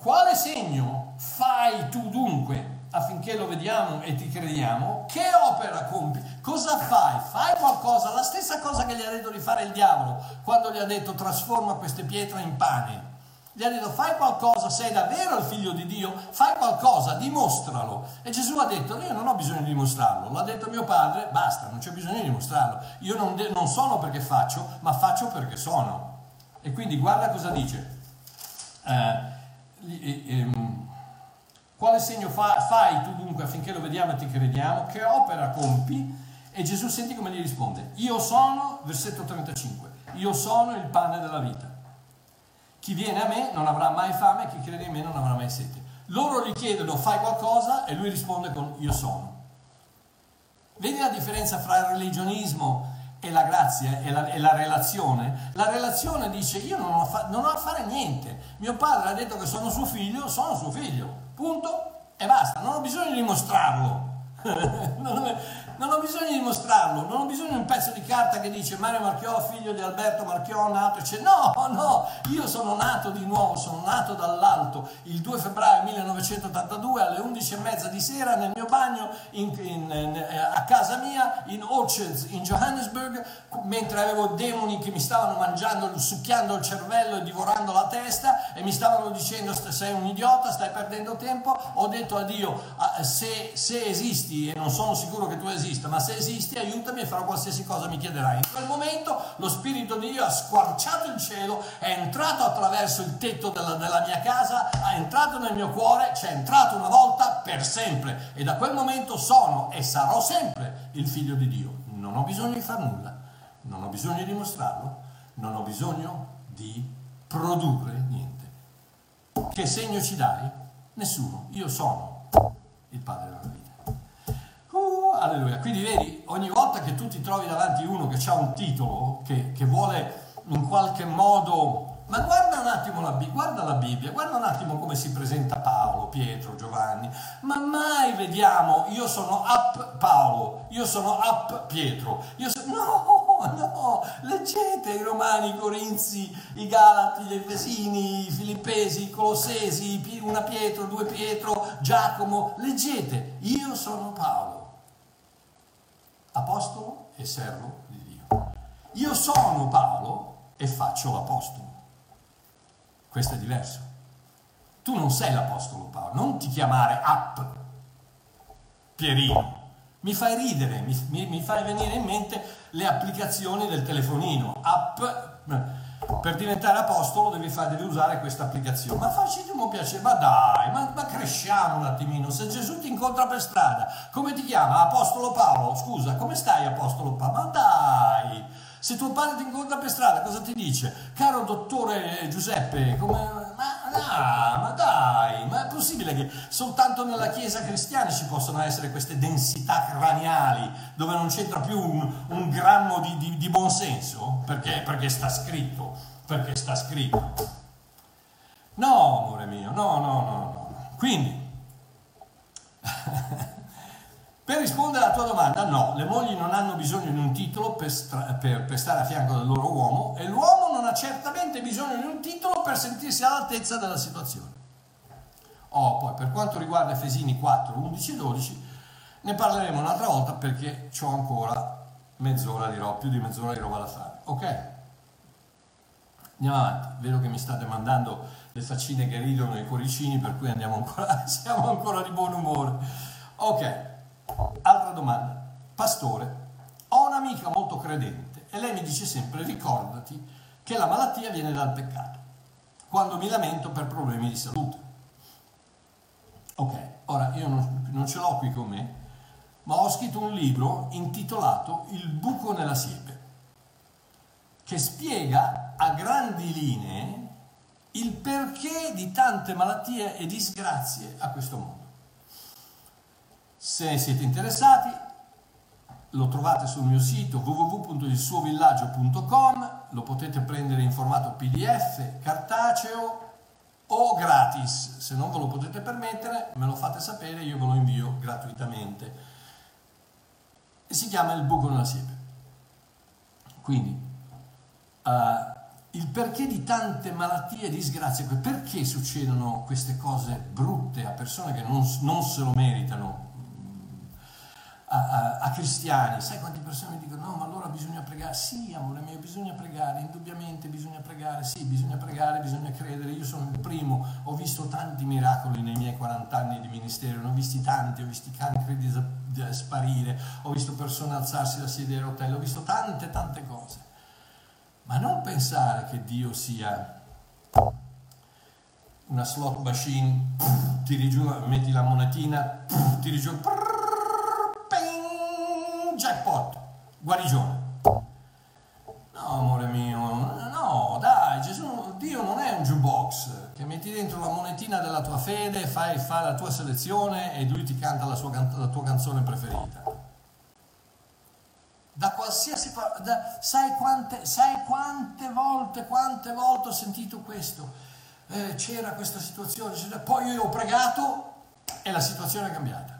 quale segno fai tu dunque affinché lo vediamo e ti crediamo? Che opera compi? Cosa fai? Fai qualcosa, la stessa cosa che gli ha detto di fare il diavolo quando gli ha detto trasforma queste pietre in pane. Gli ha detto fai qualcosa, sei davvero il figlio di Dio, fai qualcosa, dimostralo. E Gesù ha detto io non ho bisogno di dimostrarlo, l'ha detto mio padre, basta, non c'è bisogno di dimostrarlo. Io non, de- non sono perché faccio, ma faccio perché sono. E quindi guarda cosa dice. Eh, quale segno fa- fai tu dunque affinché lo vediamo e ti crediamo? Che opera compi? E Gesù senti come gli risponde. Io sono, versetto 35, io sono il pane della vita. Chi viene a me non avrà mai fame, chi crede in me non avrà mai sete. Loro gli chiedono fai qualcosa e lui risponde con io sono. Vedi la differenza fra il religionismo e la grazia e la, e la relazione? La relazione dice io non ho, fa, non ho a fare niente. Mio padre ha detto che sono suo figlio, sono suo figlio. Punto e basta. Non ho bisogno di dimostrarlo. <laughs> non, ho bisogno di dimostrarlo, non ho bisogno di un pezzo di carta che dice Mario Marchiò, figlio di Alberto Marchiò, nato, e dice no, <laughs> no, io sono nato di nuovo, sono nato dall'alto. Il 2 febbraio 1982 alle 11.30 di sera nel mio bagno in, in, in, a casa mia in Orchards in Johannesburg, mentre avevo demoni che mi stavano mangiando, succhiando il cervello e divorando la testa e mi stavano dicendo sei un idiota, stai perdendo tempo, ho detto a Dio ah, se, se esisti e non sono sicuro che tu esisti, esista, ma se esisti aiutami e farò qualsiasi cosa mi chiederai. In quel momento lo Spirito di Dio ha squarciato il cielo, è entrato attraverso il tetto della, della mia casa, è entrato nel mio cuore, c'è entrato una volta per sempre e da quel momento sono e sarò sempre il figlio di Dio. Non ho bisogno di far nulla, non ho bisogno di dimostrarlo, non ho bisogno di produrre niente. Che segno ci dai? Nessuno, io sono il Padre della vita alleluia. Quindi vedi, ogni volta che tu ti trovi davanti uno che ha un titolo, che, che vuole in qualche modo... Ma guarda un attimo la guarda la Bibbia, guarda un attimo come si presenta Paolo, Pietro, Giovanni. Ma mai vediamo, io sono up Paolo, io sono up Pietro. So... No, <laughs> no, leggete i Romani, i Corinzi, i Galati, gli Efesini, i Filippesi, i Colossesi, una Pietro, due Pietro, Giacomo, leggete, io sono Paolo, apostolo e servo di Dio. Io sono Paolo e faccio l'apostolo. Questo è diverso. Tu non sei l'apostolo Paolo, non ti chiamare App Pierino mi fai ridere, mi, mi, mi, fai venire in mente le applicazioni del telefonino. App, per diventare apostolo devi, fare, devi usare questa applicazione. Ma facciamo piacere, ma dai, ma, ma, cresciamo un attimino. Se Gesù ti incontra per strada, come ti chiama? Apostolo Paolo? Scusa, come stai Apostolo Paolo? Ma dai! Se tuo padre ti incontra per strada, cosa ti dice? Caro dottore Giuseppe, come Ah, ma dai, ma è possibile che soltanto nella Chiesa cristiana ci possano essere queste densità craniali dove non c'entra più un, un grammo di, di, di buonsenso? Perché? Perché sta scritto, perché sta scritto. No, amore mio, no, no, no, no. Quindi, <laughs> per rispondere alla tua domanda, no, le mogli non hanno bisogno di un titolo per, stra- per, per, stare a fianco del loro uomo e l'uomo ha certamente bisogno di un titolo per sentirsi all'altezza della situazione. Oh, poi per quanto riguarda Efesini 4, 11 e 12, ne parleremo un'altra volta perché ho ancora mezz'ora di roba, più di mezz'ora di roba da fare. Ok? Andiamo avanti, vedo che mi state mandando le faccine che ridono e i cuoricini, per cui ancora, <laughs> siamo ancora di buon umore. Ok. Altra domanda. Pastore, ho un'amica molto credente e lei mi dice sempre ricordati che la malattia viene dal peccato, quando mi lamento per problemi di salute. Ok, ora io non, non ce l'ho qui con me, ma ho scritto un libro intitolato Il buco nella siepe, che spiega a grandi linee il perché di tante malattie e disgrazie a questo mondo. Se siete interessati, lo trovate sul mio sito www.ilsuovillaggio.com, lo potete prendere in formato PDF, cartaceo o gratis. Se non ve lo potete permettere, me lo fate sapere, io ve lo invio gratuitamente. E si chiama Il buco nella siepe. Quindi, uh, il perché di tante malattie e disgrazie, perché succedono queste cose brutte a persone che non, non se lo meritano, a, a, a, cristiani, sai quante persone mi dicono no ma allora bisogna pregare, sì amore mio bisogna pregare, indubbiamente bisogna pregare, sì bisogna pregare, bisogna credere, io sono il primo, ho visto tanti miracoli nei miei 40 anni di ministero, ne ho visti tanti, ho visto cancri sparire, ho visto persone alzarsi da sedere a hotel, ho visto tante tante cose, ma non pensare che Dio sia una slot machine, tiri giù, metti la monetina, tiri giù, jackpot, guarigione. No, amore mio, no, dai, Gesù, Dio non è un jukebox che metti dentro la monetina della tua fede, fai, fai la tua selezione e lui ti canta la, sua, la tua canzone preferita. Da qualsiasi parte, sai, quante, sai quante volte, quante volte ho sentito questo? Eh, c'era questa situazione, poi io ho pregato e la situazione è cambiata.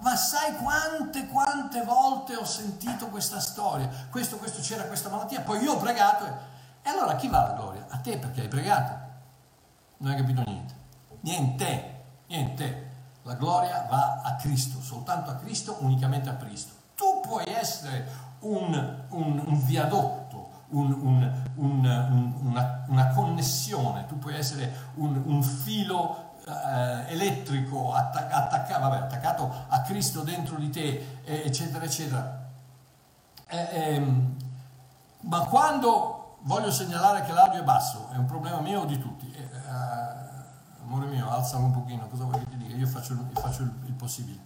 Ma sai quante, quante volte ho sentito questa storia? Questo, questo, c'era questa malattia, poi io ho pregato. E, e allora chi va la gloria? A te perché hai pregato. Non hai capito niente. Niente, niente. La gloria va a Cristo, soltanto a Cristo, unicamente a Cristo. Tu puoi essere un, un, un viadotto, un, una, una, connessione, tu puoi essere un, filo eh, elettrico attac- attacca- vabbè, attaccato a Cristo dentro di te, eh, eccetera, eccetera. Eh, ehm, ma quando voglio segnalare che l'audio è basso, è un problema mio o di tutti, eh, amore mio, alzalo un pochino, cosa vuoi che ti dica? Io faccio, io faccio il, il, possibile.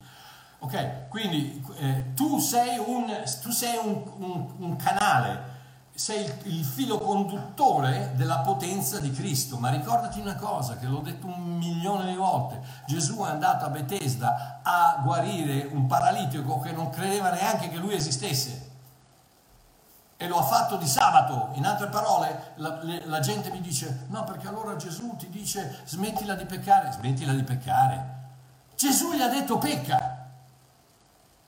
Ok, quindi eh, tu sei un, tu sei un, un, un canale sei il, filo conduttore della potenza di Cristo, ma ricordati una cosa che l'ho detto un milione di volte, Gesù è andato a Bethesda a guarire un paralitico che non credeva neanche che lui esistesse. E lo ha fatto di sabato, in altre parole la, la gente mi dice no perché allora Gesù ti dice smettila di peccare, smettila di peccare, Gesù gli ha detto pecca,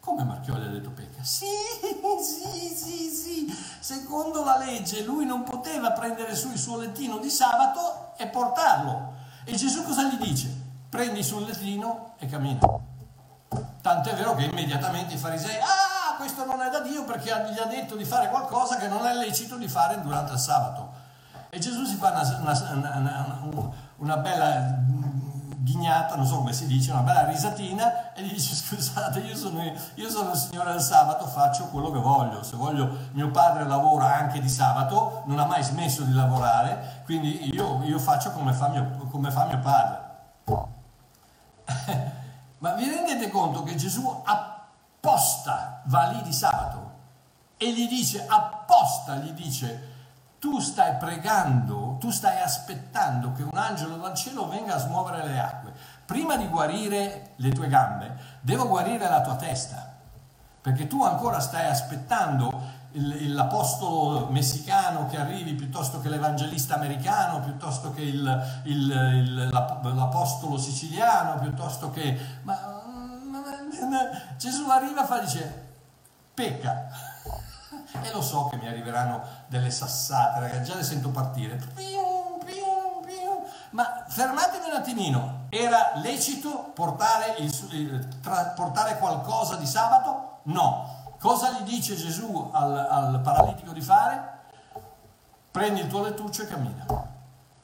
come Marchioli ha detto pecca? Sì, sì, sì, sì. Secondo la legge lui non poteva prendere su il suo lettino di sabato e portarlo. E Gesù cosa gli dice? Prendi sul lettino e cammina. Tant'è vero che immediatamente i farisei, ah, questo non è da Dio perché gli ha detto di fare qualcosa che non è lecito di fare durante il sabato. E Gesù si fa una, una, una, una bella ghignata, non so come si dice, una bella risatina e gli dice <laughs> scusate io sono, io sono il Signore del sabato, faccio quello che voglio, se voglio mio padre lavora anche di sabato, non ha mai smesso di lavorare, quindi io, io faccio come fa, mio, come fa mio padre. <laughs> Ma vi rendete conto che Gesù apposta va lì di sabato e gli dice, apposta gli dice, tu stai pregando, tu stai aspettando che un angelo dal cielo venga a smuovere le acque. Prima di guarire le tue gambe, devo guarire la tua testa, perché tu ancora stai aspettando l'apostolo messicano che arrivi piuttosto che l'evangelista americano, piuttosto che il, il, il, l'apostolo siciliano, piuttosto che... Ma, Gesù arriva e fa dice, pecca e lo so che mi arriveranno delle sassate, ragazzi, già le sento partire. Ma fermatevi un attimino, era lecito portare, il, portare qualcosa di sabato? No. Cosa gli dice Gesù al, al paralitico di fare? Prendi il tuo lettuccio e cammina.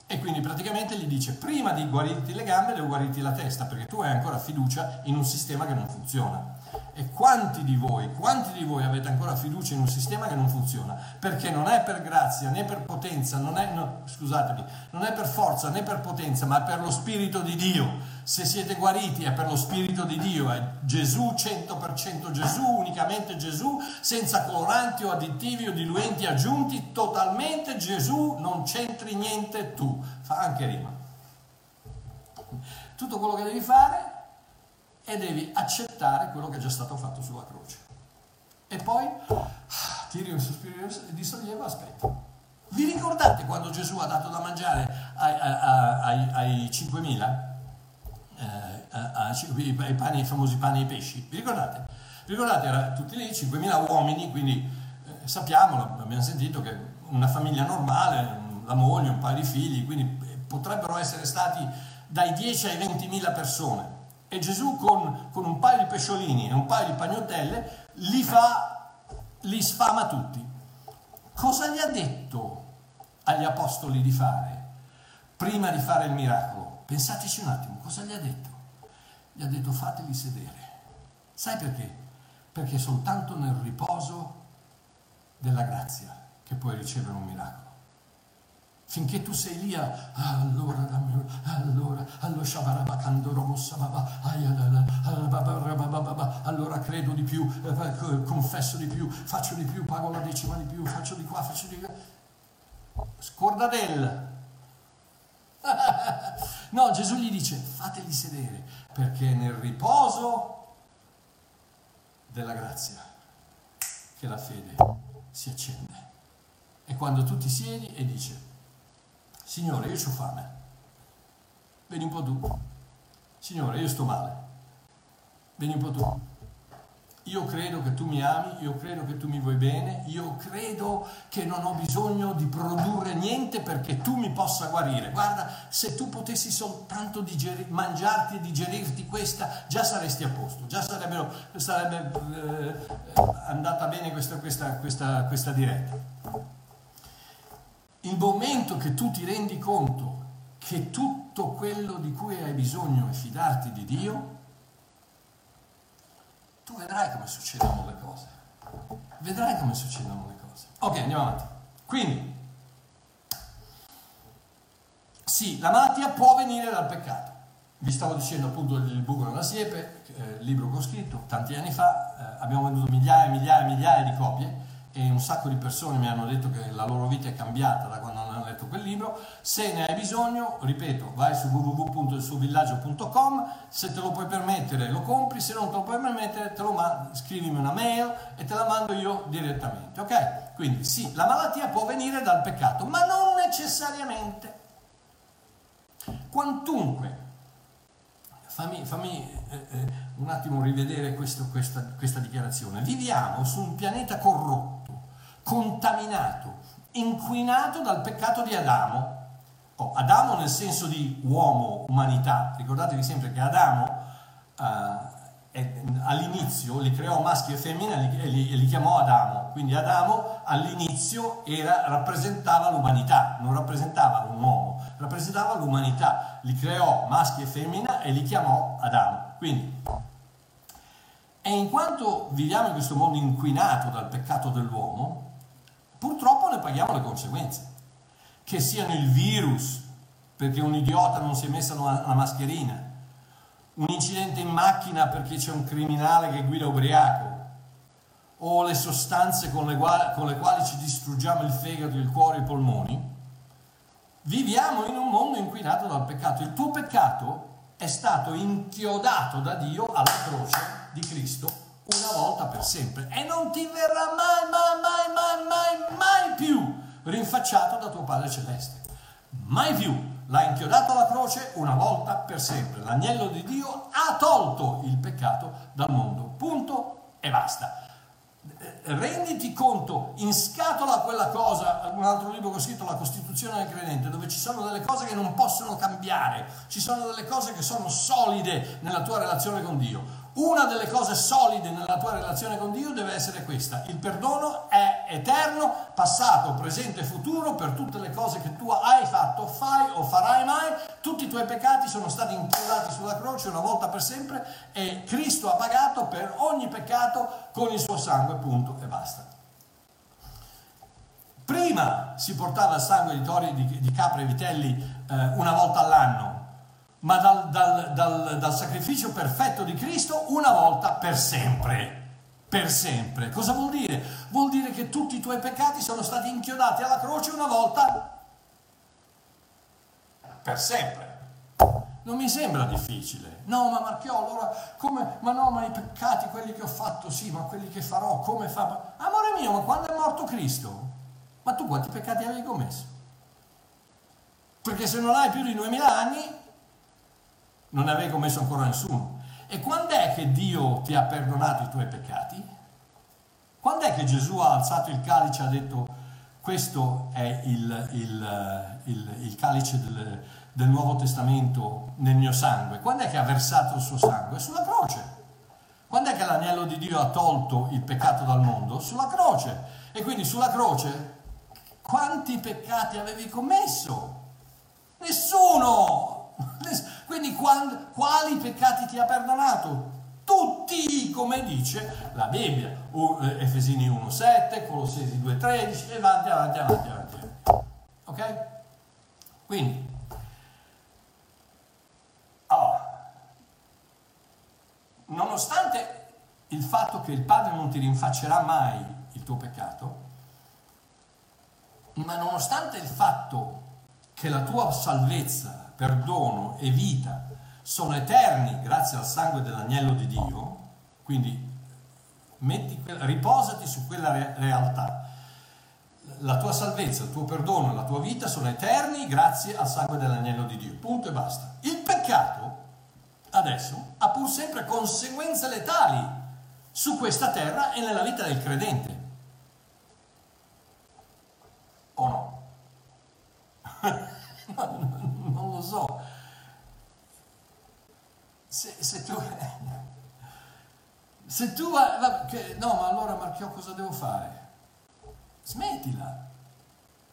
E quindi praticamente gli dice prima di guarirti le gambe devo guarirti la testa perché tu hai ancora fiducia in un sistema che non funziona. E quanti di voi, quanti di voi avete ancora fiducia in un sistema che non funziona? Perché non è per grazia né per potenza, non è, no, scusatemi, non è per forza né per potenza, ma per lo Spirito di Dio. Se siete guariti è per lo Spirito di Dio, è Gesù, 100% Gesù, unicamente Gesù, senza coloranti o additivi o diluenti aggiunti, totalmente Gesù, non c'entri niente tu. Fa anche rima. Tutto quello che devi fare e devi accettare quello che è già stato fatto sulla croce. E poi tiri un sospiro di sollievo, aspetta. Vi ricordate quando Gesù ha dato da mangiare ai, ai, ai 5.000? Eh, ai, pani, i famosi pani e i pesci? Vi ricordate? Vi ricordate? Erano tutti lì, 5.000 uomini, quindi eh, sappiamo, abbiamo sentito che una famiglia normale, la moglie, un paio di figli, quindi potrebbero essere stati dai 10 ai 20.000 persone e Gesù con, con, un paio di pesciolini e un paio di pagnottelle li fa, li sfama tutti. Cosa gli ha detto agli apostoli di fare prima di fare il miracolo? Pensateci un attimo, cosa gli ha detto? Gli ha detto fateli sedere. Sai perché? Perché soltanto nel riposo della grazia che puoi ricevere un miracolo. Finché tu sei lì, allora, allora, allora, allora credo di più, eh, confesso di più, faccio di più, pago la decima di più, faccio di qua, faccio di qua. Scordadella. <laughs> No, Gesù gli dice, fateli sedere, perché nel riposo della grazia che la fede si accende. E quando tu ti siedi e dici, Signore, io ho fame. Vieni un po' tu. Signore, io sto male. Vieni un po' tu. Io credo che tu mi ami, io credo che tu mi vuoi bene, io credo che non ho bisogno di produrre niente perché tu mi possa guarire. Guarda, se tu potessi soltanto digerir, mangiarti e digerirti questa, già saresti a posto, già sarebbe eh, andata bene questa, questa, questa, questa diretta il momento che tu ti rendi conto che tutto quello di cui hai bisogno è fidarti di Dio, tu vedrai come succedono le cose. Vedrai come succedono le cose. Ok, andiamo avanti. Quindi, sì, la malattia può venire dal peccato. Vi stavo dicendo appunto il buco nella siepe, eh, libro che ho scritto tanti anni fa, eh, abbiamo venduto migliaia e migliaia e migliaia di copie e un sacco di persone mi hanno detto che la loro vita è cambiata da quando hanno letto quel libro. Se ne hai bisogno, ripeto, vai su www.ilsuovillaggio.com, se te lo puoi permettere lo compri, se non te lo puoi permettere te lo mandi, scrivimi una mail e te la mando io direttamente, ok? Quindi sì, la malattia può venire dal peccato, ma non necessariamente. Quantunque fammi, fammi eh, eh, un attimo rivedere questo, questa, questa dichiarazione. Viviamo su un pianeta corrotto, contaminato, inquinato dal peccato di Adamo. Oh, Adamo nel senso di uomo, umanità. Ricordatevi sempre che Adamo eh, all'inizio li creò maschi e femmine e li, li, chiamò Adamo. Quindi Adamo all'inizio era, rappresentava l'umanità, non rappresentava un uomo, rappresentava l'umanità. Li creò maschi e femmina e li chiamò Adamo. Quindi, e in quanto viviamo in questo mondo inquinato dal peccato dell'uomo, purtroppo ne paghiamo le conseguenze. Che siano il virus, perché un idiota non si è messa la mascherina, un incidente in macchina perché c'è un criminale che guida ubriaco, o le sostanze con le, quali, con le quali ci distruggiamo il fegato, il cuore, i polmoni, viviamo in un mondo inquinato dal peccato. Il tuo peccato è stato inchiodato da Dio alla croce di Cristo una volta per sempre e non ti verrà mai, mai, mai, mai, mai, mai più rinfacciato da tuo Padre Celeste. Mai più. L'ha inchiodato alla croce una volta per sempre. L'agnello di Dio ha tolto il peccato dal mondo. Punto e basta. Eh, renditi conto, in scatola quella cosa, un altro libro che ho scritto, La Costituzione del Credente, dove ci sono delle cose che non possono cambiare, ci sono delle cose che sono solide nella tua relazione con Dio. Una delle cose solide nella tua relazione con Dio deve essere questa. Il perdono è eterno, passato, presente e futuro per tutte le cose che tu hai fatto, fai o farai mai. Tutti i tuoi peccati sono stati inchiodati sulla croce una volta per sempre e Cristo ha pagato per ogni peccato con il suo sangue, punto e basta. Prima si portava il sangue di tori, di, di capre e vitelli eh, una volta all'anno ma dal, dal, dal, dal sacrificio perfetto di Cristo una volta per sempre per sempre. Cosa vuol dire? Vuol dire che tutti i tuoi peccati sono stati inchiodati alla croce una volta per sempre. Non mi sembra difficile. No, ma Marchiò, allora come? Ma no, ma i peccati, quelli che ho fatto, sì, ma quelli che farò, come fa? Amore mio, ma quando è morto Cristo? Ma tu quanti peccati avevi commesso? Perché se non hai più di 2000 anni, non ne avevi commesso ancora nessuno. E quando è che Dio ti ha perdonato i tuoi peccati? Quando è che Gesù ha alzato il calice e ha detto questo è il, il, il, il calice del, del, Nuovo Testamento nel mio sangue? Quando è che ha versato il suo sangue? Sulla croce. Quando è che l'agnello di Dio ha tolto il peccato dal mondo? Sulla croce. E quindi sulla croce quanti peccati avevi commesso? Nessuno! <laughs> Quindi quando, quali peccati ti ha perdonato? Tutti, come dice la Bibbia, eh, Efesini 1,7, Colossesi 2,13 e avanti, avanti, avanti, avanti. Ok? Quindi, allora, nonostante il fatto che il Padre non ti rinfaccerà mai il tuo peccato, ma nonostante il fatto che la tua salvezza perdono e vita sono eterni grazie al sangue dell'agnello di Dio, quindi metti, riposati su quella re- realtà. La tua salvezza, il tuo perdono la tua vita sono eterni grazie al sangue dell'agnello di Dio. Punto e basta. Il peccato adesso ha pur sempre conseguenze letali su questa terra e nella vita del credente. O no? <laughs> so. Se, se tu... <laughs> Se tu... No, ma allora Marchiò cosa devo fare? Smettila.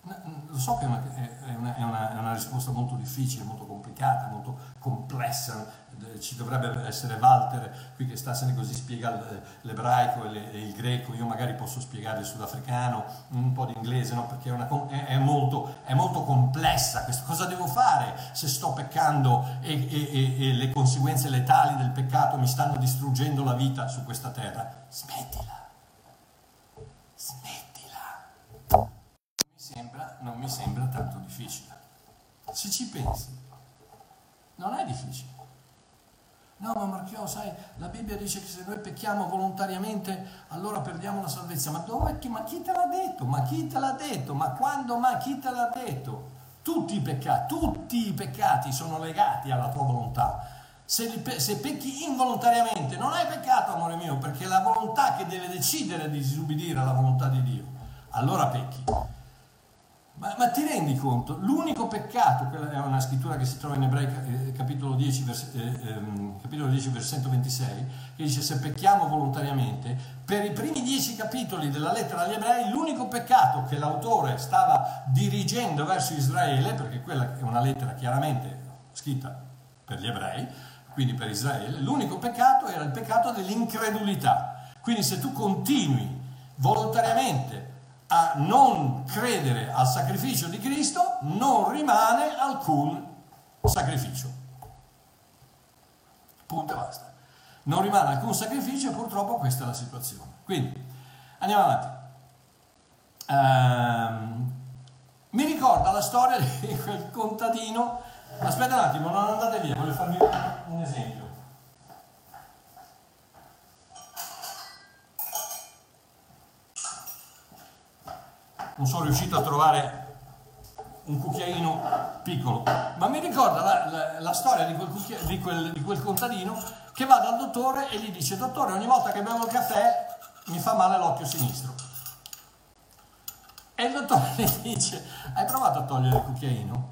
Lo so che è una, è, una, è, una, è una, risposta molto difficile, molto complicata, molto complessa, ci dovrebbe essere Walter qui che sta se ne così spiega l'ebraico e, il greco, io magari posso spiegare il sudafricano, un po' di inglese, no? perché molto, è, molto, complessa, questa cosa devo fare se sto peccando e, e, e le conseguenze letali del peccato mi stanno distruggendo la vita su questa terra? Smettila sembra, non mi sembra tanto difficile. Se ci pensi, non è difficile. No, ma Marchio, sai, la Bibbia dice che se noi pecchiamo volontariamente, allora perdiamo la salvezza. Ma dove? Ma chi te l'ha detto? Ma chi te l'ha detto? Ma quando? Ma chi te l'ha detto? Tutti i peccati, tutti i peccati sono legati alla tua volontà. Se, pe- se, pecchi involontariamente, non hai peccato, amore mio, perché è la volontà che deve decidere di disobbedire alla volontà di Dio. Allora pecchi. Ma, ma, ti rendi conto? L'unico peccato, quella è una scrittura che si trova in Ebrei eh, capitolo 10, vers- eh, ehm, capitolo 10 versetto 26, che dice se pecchiamo volontariamente, per i primi dieci capitoli della lettera agli Ebrei, l'unico peccato che l'autore stava dirigendo verso Israele, perché quella è una lettera chiaramente scritta per gli Ebrei, quindi per Israele, l'unico peccato era il peccato dell'incredulità. Quindi se tu continui volontariamente a non credere al sacrificio di Cristo, non rimane alcun sacrificio. Punto e basta. Non rimane alcun sacrificio e purtroppo questa è la situazione. Quindi, andiamo avanti. Um, mi ricorda la storia di quel contadino. Aspetta un attimo, non andate via, voglio farvi un esempio. Non sono riuscito a trovare un cucchiaino piccolo, ma mi ricorda la, la, la storia di quel, di, quel, di quel, contadino che va dal dottore e gli dice dottore ogni volta che bevo il caffè mi fa male l'occhio sinistro. E il dottore <laughs> gli dice hai provato a togliere il cucchiaino?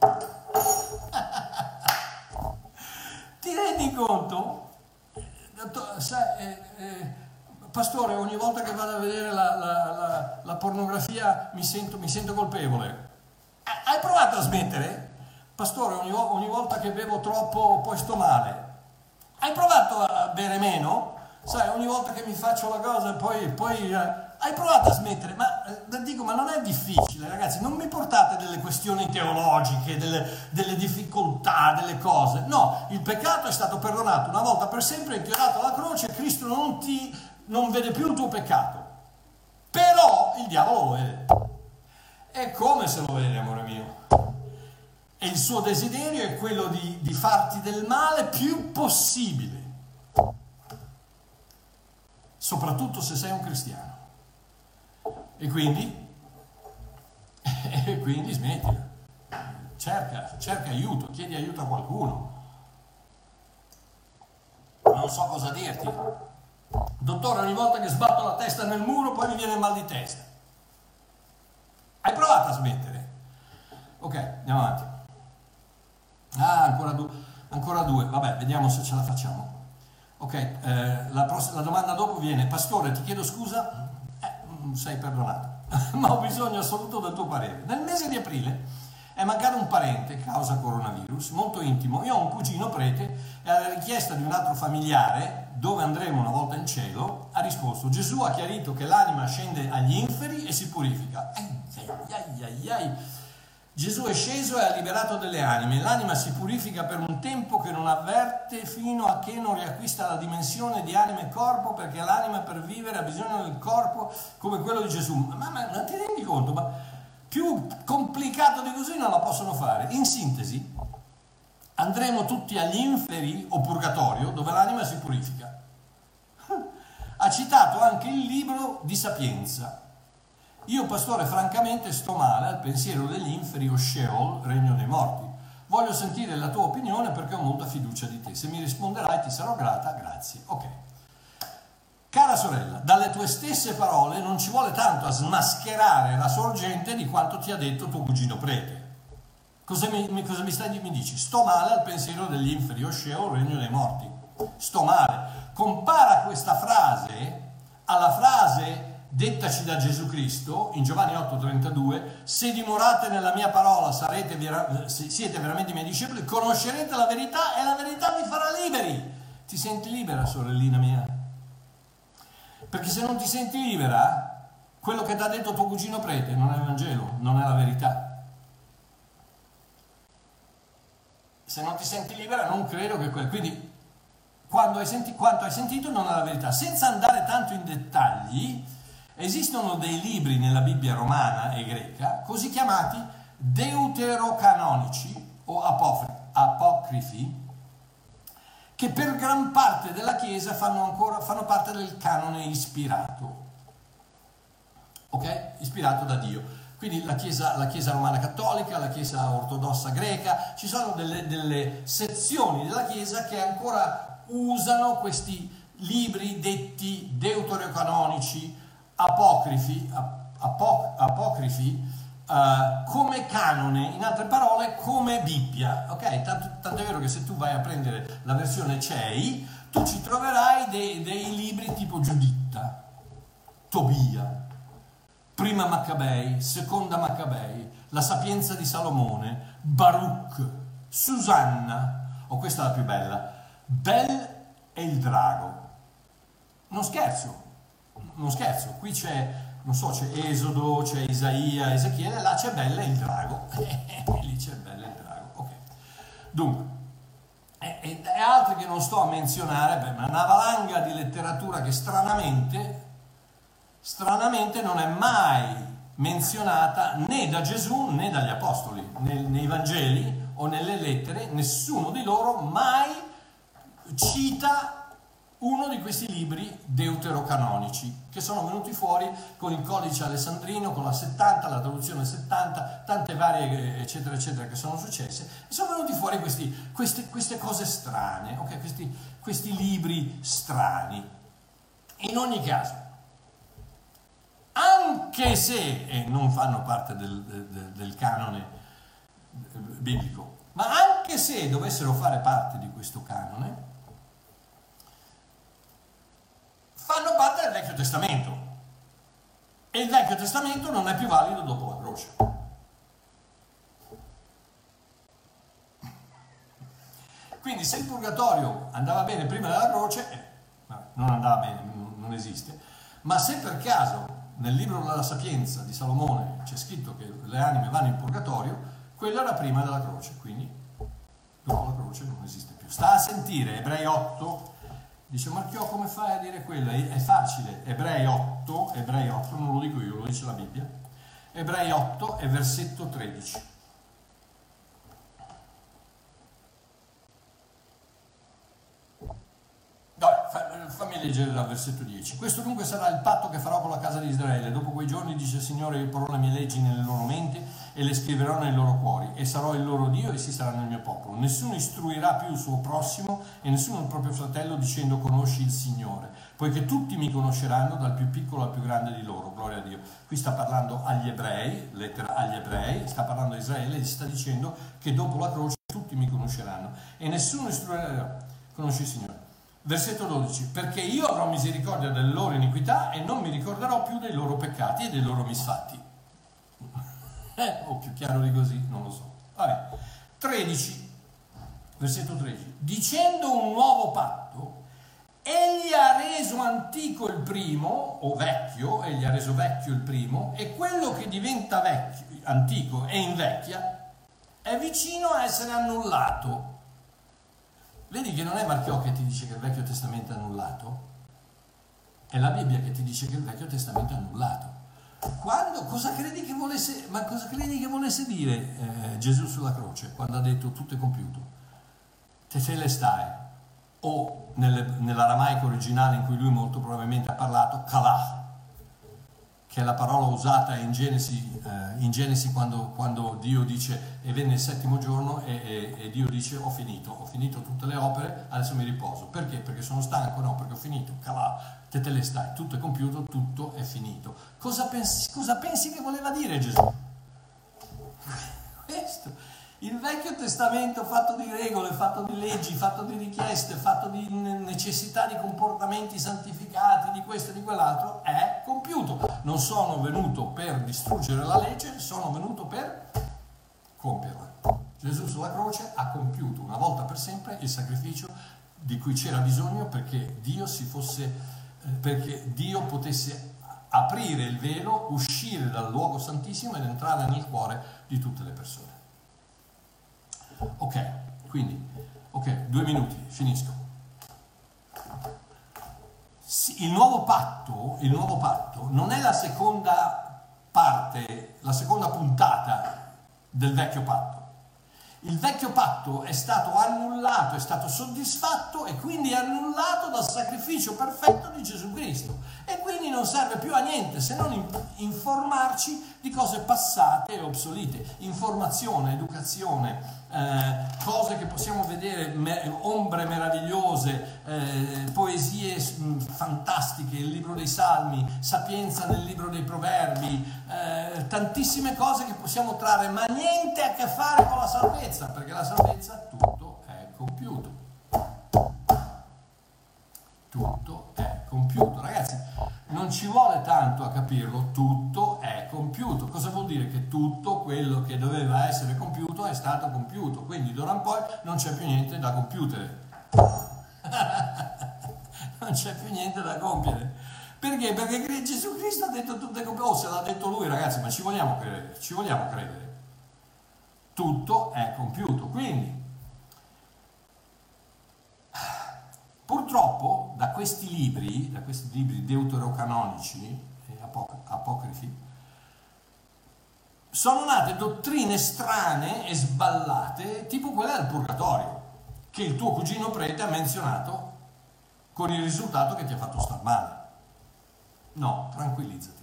<laughs> Ti rendi conto? Dottore, sai, eh, eh, pastore, ogni volta che vado a vedere la, la, la, la pornografia mi sento, mi sento, colpevole. Hai provato a smettere? Pastore, ogni, ogni, volta che bevo troppo poi sto male. Hai provato a bere meno? Sai, ogni volta che mi faccio la cosa poi... poi eh, hai provato a smettere? Ma eh, dico, ma non è difficile, ragazzi, non mi portate delle questioni teologiche, delle, delle, difficoltà, delle cose. No, il peccato è stato perdonato una volta per sempre, inchiodato alla croce, Cristo non ti non vede più il tuo peccato. Però il diavolo lo vede. E come se lo vede, amore mio? E il suo desiderio è quello di, di farti del male più possibile. Soprattutto se sei un cristiano. E quindi, <laughs> e quindi smettila. Cerca, cerca aiuto, chiedi aiuto a qualcuno. Non so cosa dirti. Dottore, ogni volta che sbatto la testa nel muro poi mi viene il mal di testa. Hai provato a smettere? Ok, andiamo avanti. Ah, ancora, due. ancora due. Vabbè, vediamo se ce la facciamo. Ok, eh, la, pross- la, domanda dopo viene, Pastore, ti chiedo scusa? Eh, mm, sei perdonato, <laughs> ma ho bisogno assoluto del tuo parere. Nel mese di aprile è mancato un parente, causa coronavirus, molto intimo. Io ho un cugino prete e alla richiesta di un altro familiare, dove andremo una volta in cielo, ha risposto, Gesù ha chiarito che l'anima scende agli inferi e si purifica. Ai, ai, ai, Gesù è sceso e ha liberato delle anime. L'anima si purifica per un tempo che non avverte fino a che non riacquista la dimensione di anima e corpo, perché l'anima per vivere ha bisogno del corpo come quello di Gesù. Ma, ma, ma ti rendi conto? Ma, più complicato di così non la possono fare. In sintesi, andremo tutti agli inferi o purgatorio dove l'anima si purifica. Ha citato anche il libro di Sapienza. Io, pastore, francamente sto male al pensiero degli inferi o Sheol, regno dei morti. Voglio sentire la tua opinione perché ho molta fiducia di te. Se mi risponderai ti sarò grata, grazie. Ok. Cara sorella, dalle tue stesse parole non ci vuole tanto a smascherare la sorgente di quanto ti ha detto tuo cugino prete. Cosa mi, cosa mi, stai, mi dici? Sto male al pensiero degli inferi, o sceo, regno dei morti. Sto male. Compara questa frase alla frase dettaci da Gesù Cristo in Giovanni 8:32, se dimorate nella mia parola sarete siete veramente i miei discepoli, conoscerete la verità e la verità vi farà liberi. Ti senti libera, sorellina mia? Perché se non ti senti libera, quello che ti ha detto tuo cugino prete non è il Vangelo, non è la verità. Se non ti senti libera, non credo che quello. Quindi, quando hai senti, quanto hai sentito non è la verità. Senza andare tanto in dettagli, esistono dei libri nella Bibbia romana e greca, così chiamati deuterocanonici o apocrifi, che per gran parte della Chiesa fanno, ancora, fanno parte del canone ispirato, ok? Ispirato da Dio. quindi la chiesa, la chiesa, romana cattolica, la Chiesa ortodossa greca, ci sono delle, delle sezioni della Chiesa che ancora usano questi libri detti deuterocanonici, apocrifi, apoc- apocrifi uh, come canone, in altre parole come Bibbia. Ok? Tanto, tanto, è vero che se tu vai a prendere la versione CEI, tu ci troverai dei, dei libri tipo Giuditta, Tobia, prima Maccabei, seconda Maccabei, la sapienza di Salomone, Baruch, Susanna, o oh, questa è la più bella, Bel e il drago. Non scherzo, non scherzo, qui c'è, non so, c'è Esodo, c'è Isaia, Ezechiele, là c'è Bella il drago, <laughs> lì c'è Bella il drago, ok. Dunque, e, e, e altri che non sto a menzionare, beh, ma una valanga di letteratura che stranamente stranamente non è mai menzionata né da Gesù né dagli Apostoli, nei, nei Vangeli o nelle lettere, nessuno di loro mai cita uno di questi libri deuterocanonici che sono venuti fuori con il codice alessandrino, con la 70, la traduzione 70, tante varie eccetera eccetera che sono successe e sono venuti fuori questi, queste, queste, cose strane, okay? questi, questi libri strani. In ogni caso, anche se eh, non fanno parte del, del, del canone biblico, ma anche se dovessero fare parte di questo canone, fanno parte del Vecchio Testamento. E il Vecchio Testamento non è più valido dopo la croce. Quindi se il purgatorio andava bene prima della croce, eh, non andava bene, non esiste, ma se per caso nel libro della Sapienza di Salomone c'è scritto che le anime vanno in purgatorio, quello era prima della croce, quindi dopo la croce non esiste più. Sta a sentire Ebrei 8, dice Marchiò come fai a dire quello? È facile, Ebrei 8, Ebrei 8, non lo dico io, lo dice la Bibbia, Ebrei 8 e versetto 13. fammi leggere dal versetto 10. Questo dunque sarà il patto che farò con la casa di Israele. Dopo quei giorni, dice il Signore, io porrò le mie leggi nelle loro menti e le scriverò nei loro cuori e sarò il loro Dio e si saranno il mio popolo. Nessuno istruirà più il suo prossimo e nessuno il proprio fratello dicendo conosci il Signore, poiché tutti mi conosceranno dal più piccolo al più grande di loro. Gloria a Dio. Qui sta parlando agli ebrei, lettera agli ebrei, sta parlando a Israele e sta dicendo che dopo la croce tutti mi conosceranno e nessuno istruirà. Conosci il Signore. Versetto 12, perché io avrò misericordia delle loro iniquità e non mi ricorderò più dei loro peccati e dei loro misfatti. Eh, o più chiaro di così, non lo so. Vabbè. 13, versetto 13, dicendo un nuovo patto, egli ha reso antico il primo, o vecchio, egli ha reso vecchio il primo, e quello che diventa vecchio, antico e invecchia, è vicino a essere annullato Vedi che non è Marchiò che ti dice che il Vecchio Testamento è annullato, è la Bibbia che ti dice che il Vecchio Testamento è annullato. Quando, cosa credi che volesse, ma cosa credi che volesse dire eh, Gesù sulla croce quando ha detto tutto è compiuto? Tetelestai, o nel, nell'aramaico originale in cui lui molto probabilmente ha parlato, kalah, che è la parola usata in Genesi, eh, in Genesi quando, quando, Dio dice e venne il settimo giorno e, e, e, Dio dice ho finito, ho finito tutte le opere, adesso mi riposo. Perché? Perché sono stanco? No, perché ho finito. Calà, te te le stai, tutto è compiuto, tutto è finito. Cosa pensi, cosa pensi che voleva dire Gesù? <laughs> Questo. Il Vecchio Testamento fatto di regole, fatto di leggi, fatto di richieste, fatto di necessità di comportamenti santificati, di questo e di quell'altro, è compiuto. Non sono venuto per distruggere la legge, sono venuto per compierla. Gesù sulla croce ha compiuto una volta per sempre il sacrificio di cui c'era bisogno perché Dio, fosse, eh, perché Dio potesse aprire il velo, uscire dal luogo santissimo ed entrare nel cuore di tutte le persone. Ok, quindi, ok, due minuti, finisco. Il nuovo patto, il nuovo patto non è la seconda parte, la seconda puntata del vecchio patto. Il vecchio patto è stato annullato, è stato soddisfatto e quindi annullato dal sacrificio perfetto di Gesù Cristo. E quindi non serve più a niente se non informarci di cose passate e obsolete. Informazione, educazione, eh, cose che possiamo vedere, me, ombre meravigliose, eh, poesie mh, fantastiche, il libro dei Salmi, sapienza nel libro dei Proverbi, eh, tantissime cose che possiamo trarre, ma niente a che fare con la salvezza, perché la salvezza tutto è compiuto. Tutto è compiuto. Ragazzi, non ci vuole tanto a capirlo, tutto è compiuto. Cosa vuol dire? Che tutto quello che doveva essere compiuto è stato compiuto, quindi d'ora in poi non c'è più niente da compiutere. <laughs> non c'è più niente da compiere. Perché? Perché Gesù Cristo ha detto tutto è compiuto. Oh, se l'ha detto lui, ragazzi, ma ci vogliamo credere, ci vogliamo credere. Tutto è compiuto. Quindi, Purtroppo da questi libri, da questi libri deuterocanonici e apocrifi, sono nate dottrine strane e sballate, tipo quella del purgatorio, che il tuo cugino prete ha menzionato con il risultato che ti ha fatto star male. No, tranquillizzati.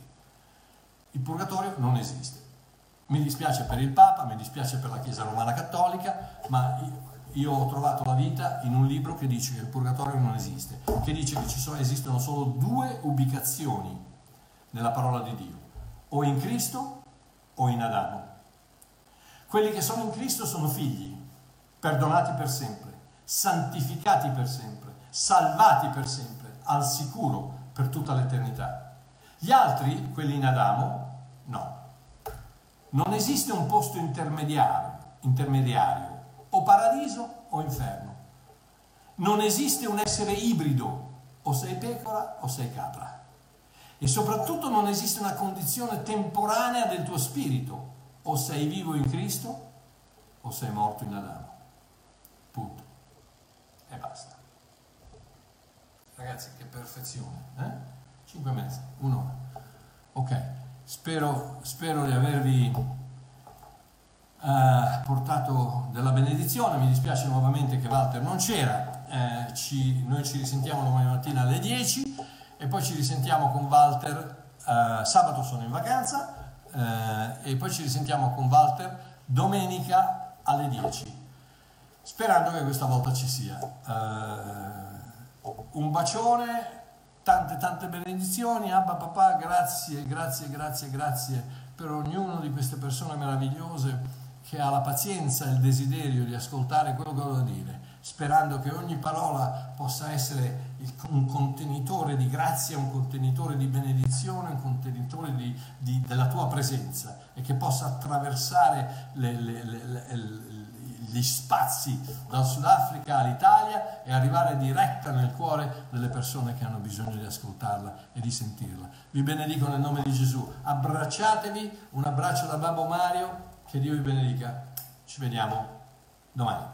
Il purgatorio non esiste. Mi dispiace per il Papa, mi dispiace per la Chiesa Romana Cattolica, ma io ho trovato la vita in un libro che dice che il purgatorio non esiste, che dice che sono, esistono solo due ubicazioni nella parola di Dio, o in Cristo o in Adamo. Quelli che sono in Cristo sono figli, perdonati per sempre, santificati per sempre, salvati per sempre, al sicuro per tutta l'eternità. Gli altri, quelli in Adamo, no. Non esiste un posto intermediario, intermediario o paradiso o inferno. Non esiste un essere ibrido, o sei pecora o sei capra. E soprattutto non esiste una condizione temporanea del tuo spirito, o sei vivo in Cristo o sei morto in Adamo. Punto. E basta. Ragazzi, che perfezione. Eh? 5 mesi, un'ora. Ok, spero, spero di avervi eh, portato della benedizione, mi dispiace nuovamente che Walter non c'era, eh, ci, noi ci risentiamo domani mattina alle 10 e poi ci risentiamo con Walter, eh, sabato sono in vacanza eh, e poi ci risentiamo con Walter domenica alle 10, sperando che questa volta ci sia. Eh, un bacione, tante tante benedizioni, Abba papà, grazie, grazie, grazie, grazie per ognuno di queste persone meravigliose che ha la pazienza e il desiderio di ascoltare quello che ho da dire, sperando che ogni parola possa essere un contenitore di grazia, un contenitore di benedizione, un contenitore di, di, della tua presenza e che possa attraversare le, le, le, gli spazi dal Sudafrica all'Italia e arrivare diretta nel cuore delle persone che hanno bisogno di ascoltarla e di sentirla. Vi benedico nel nome di Gesù. Abbracciatevi, un abbraccio da Babbo Mario che Dio vi benedica. Ci vediamo domani.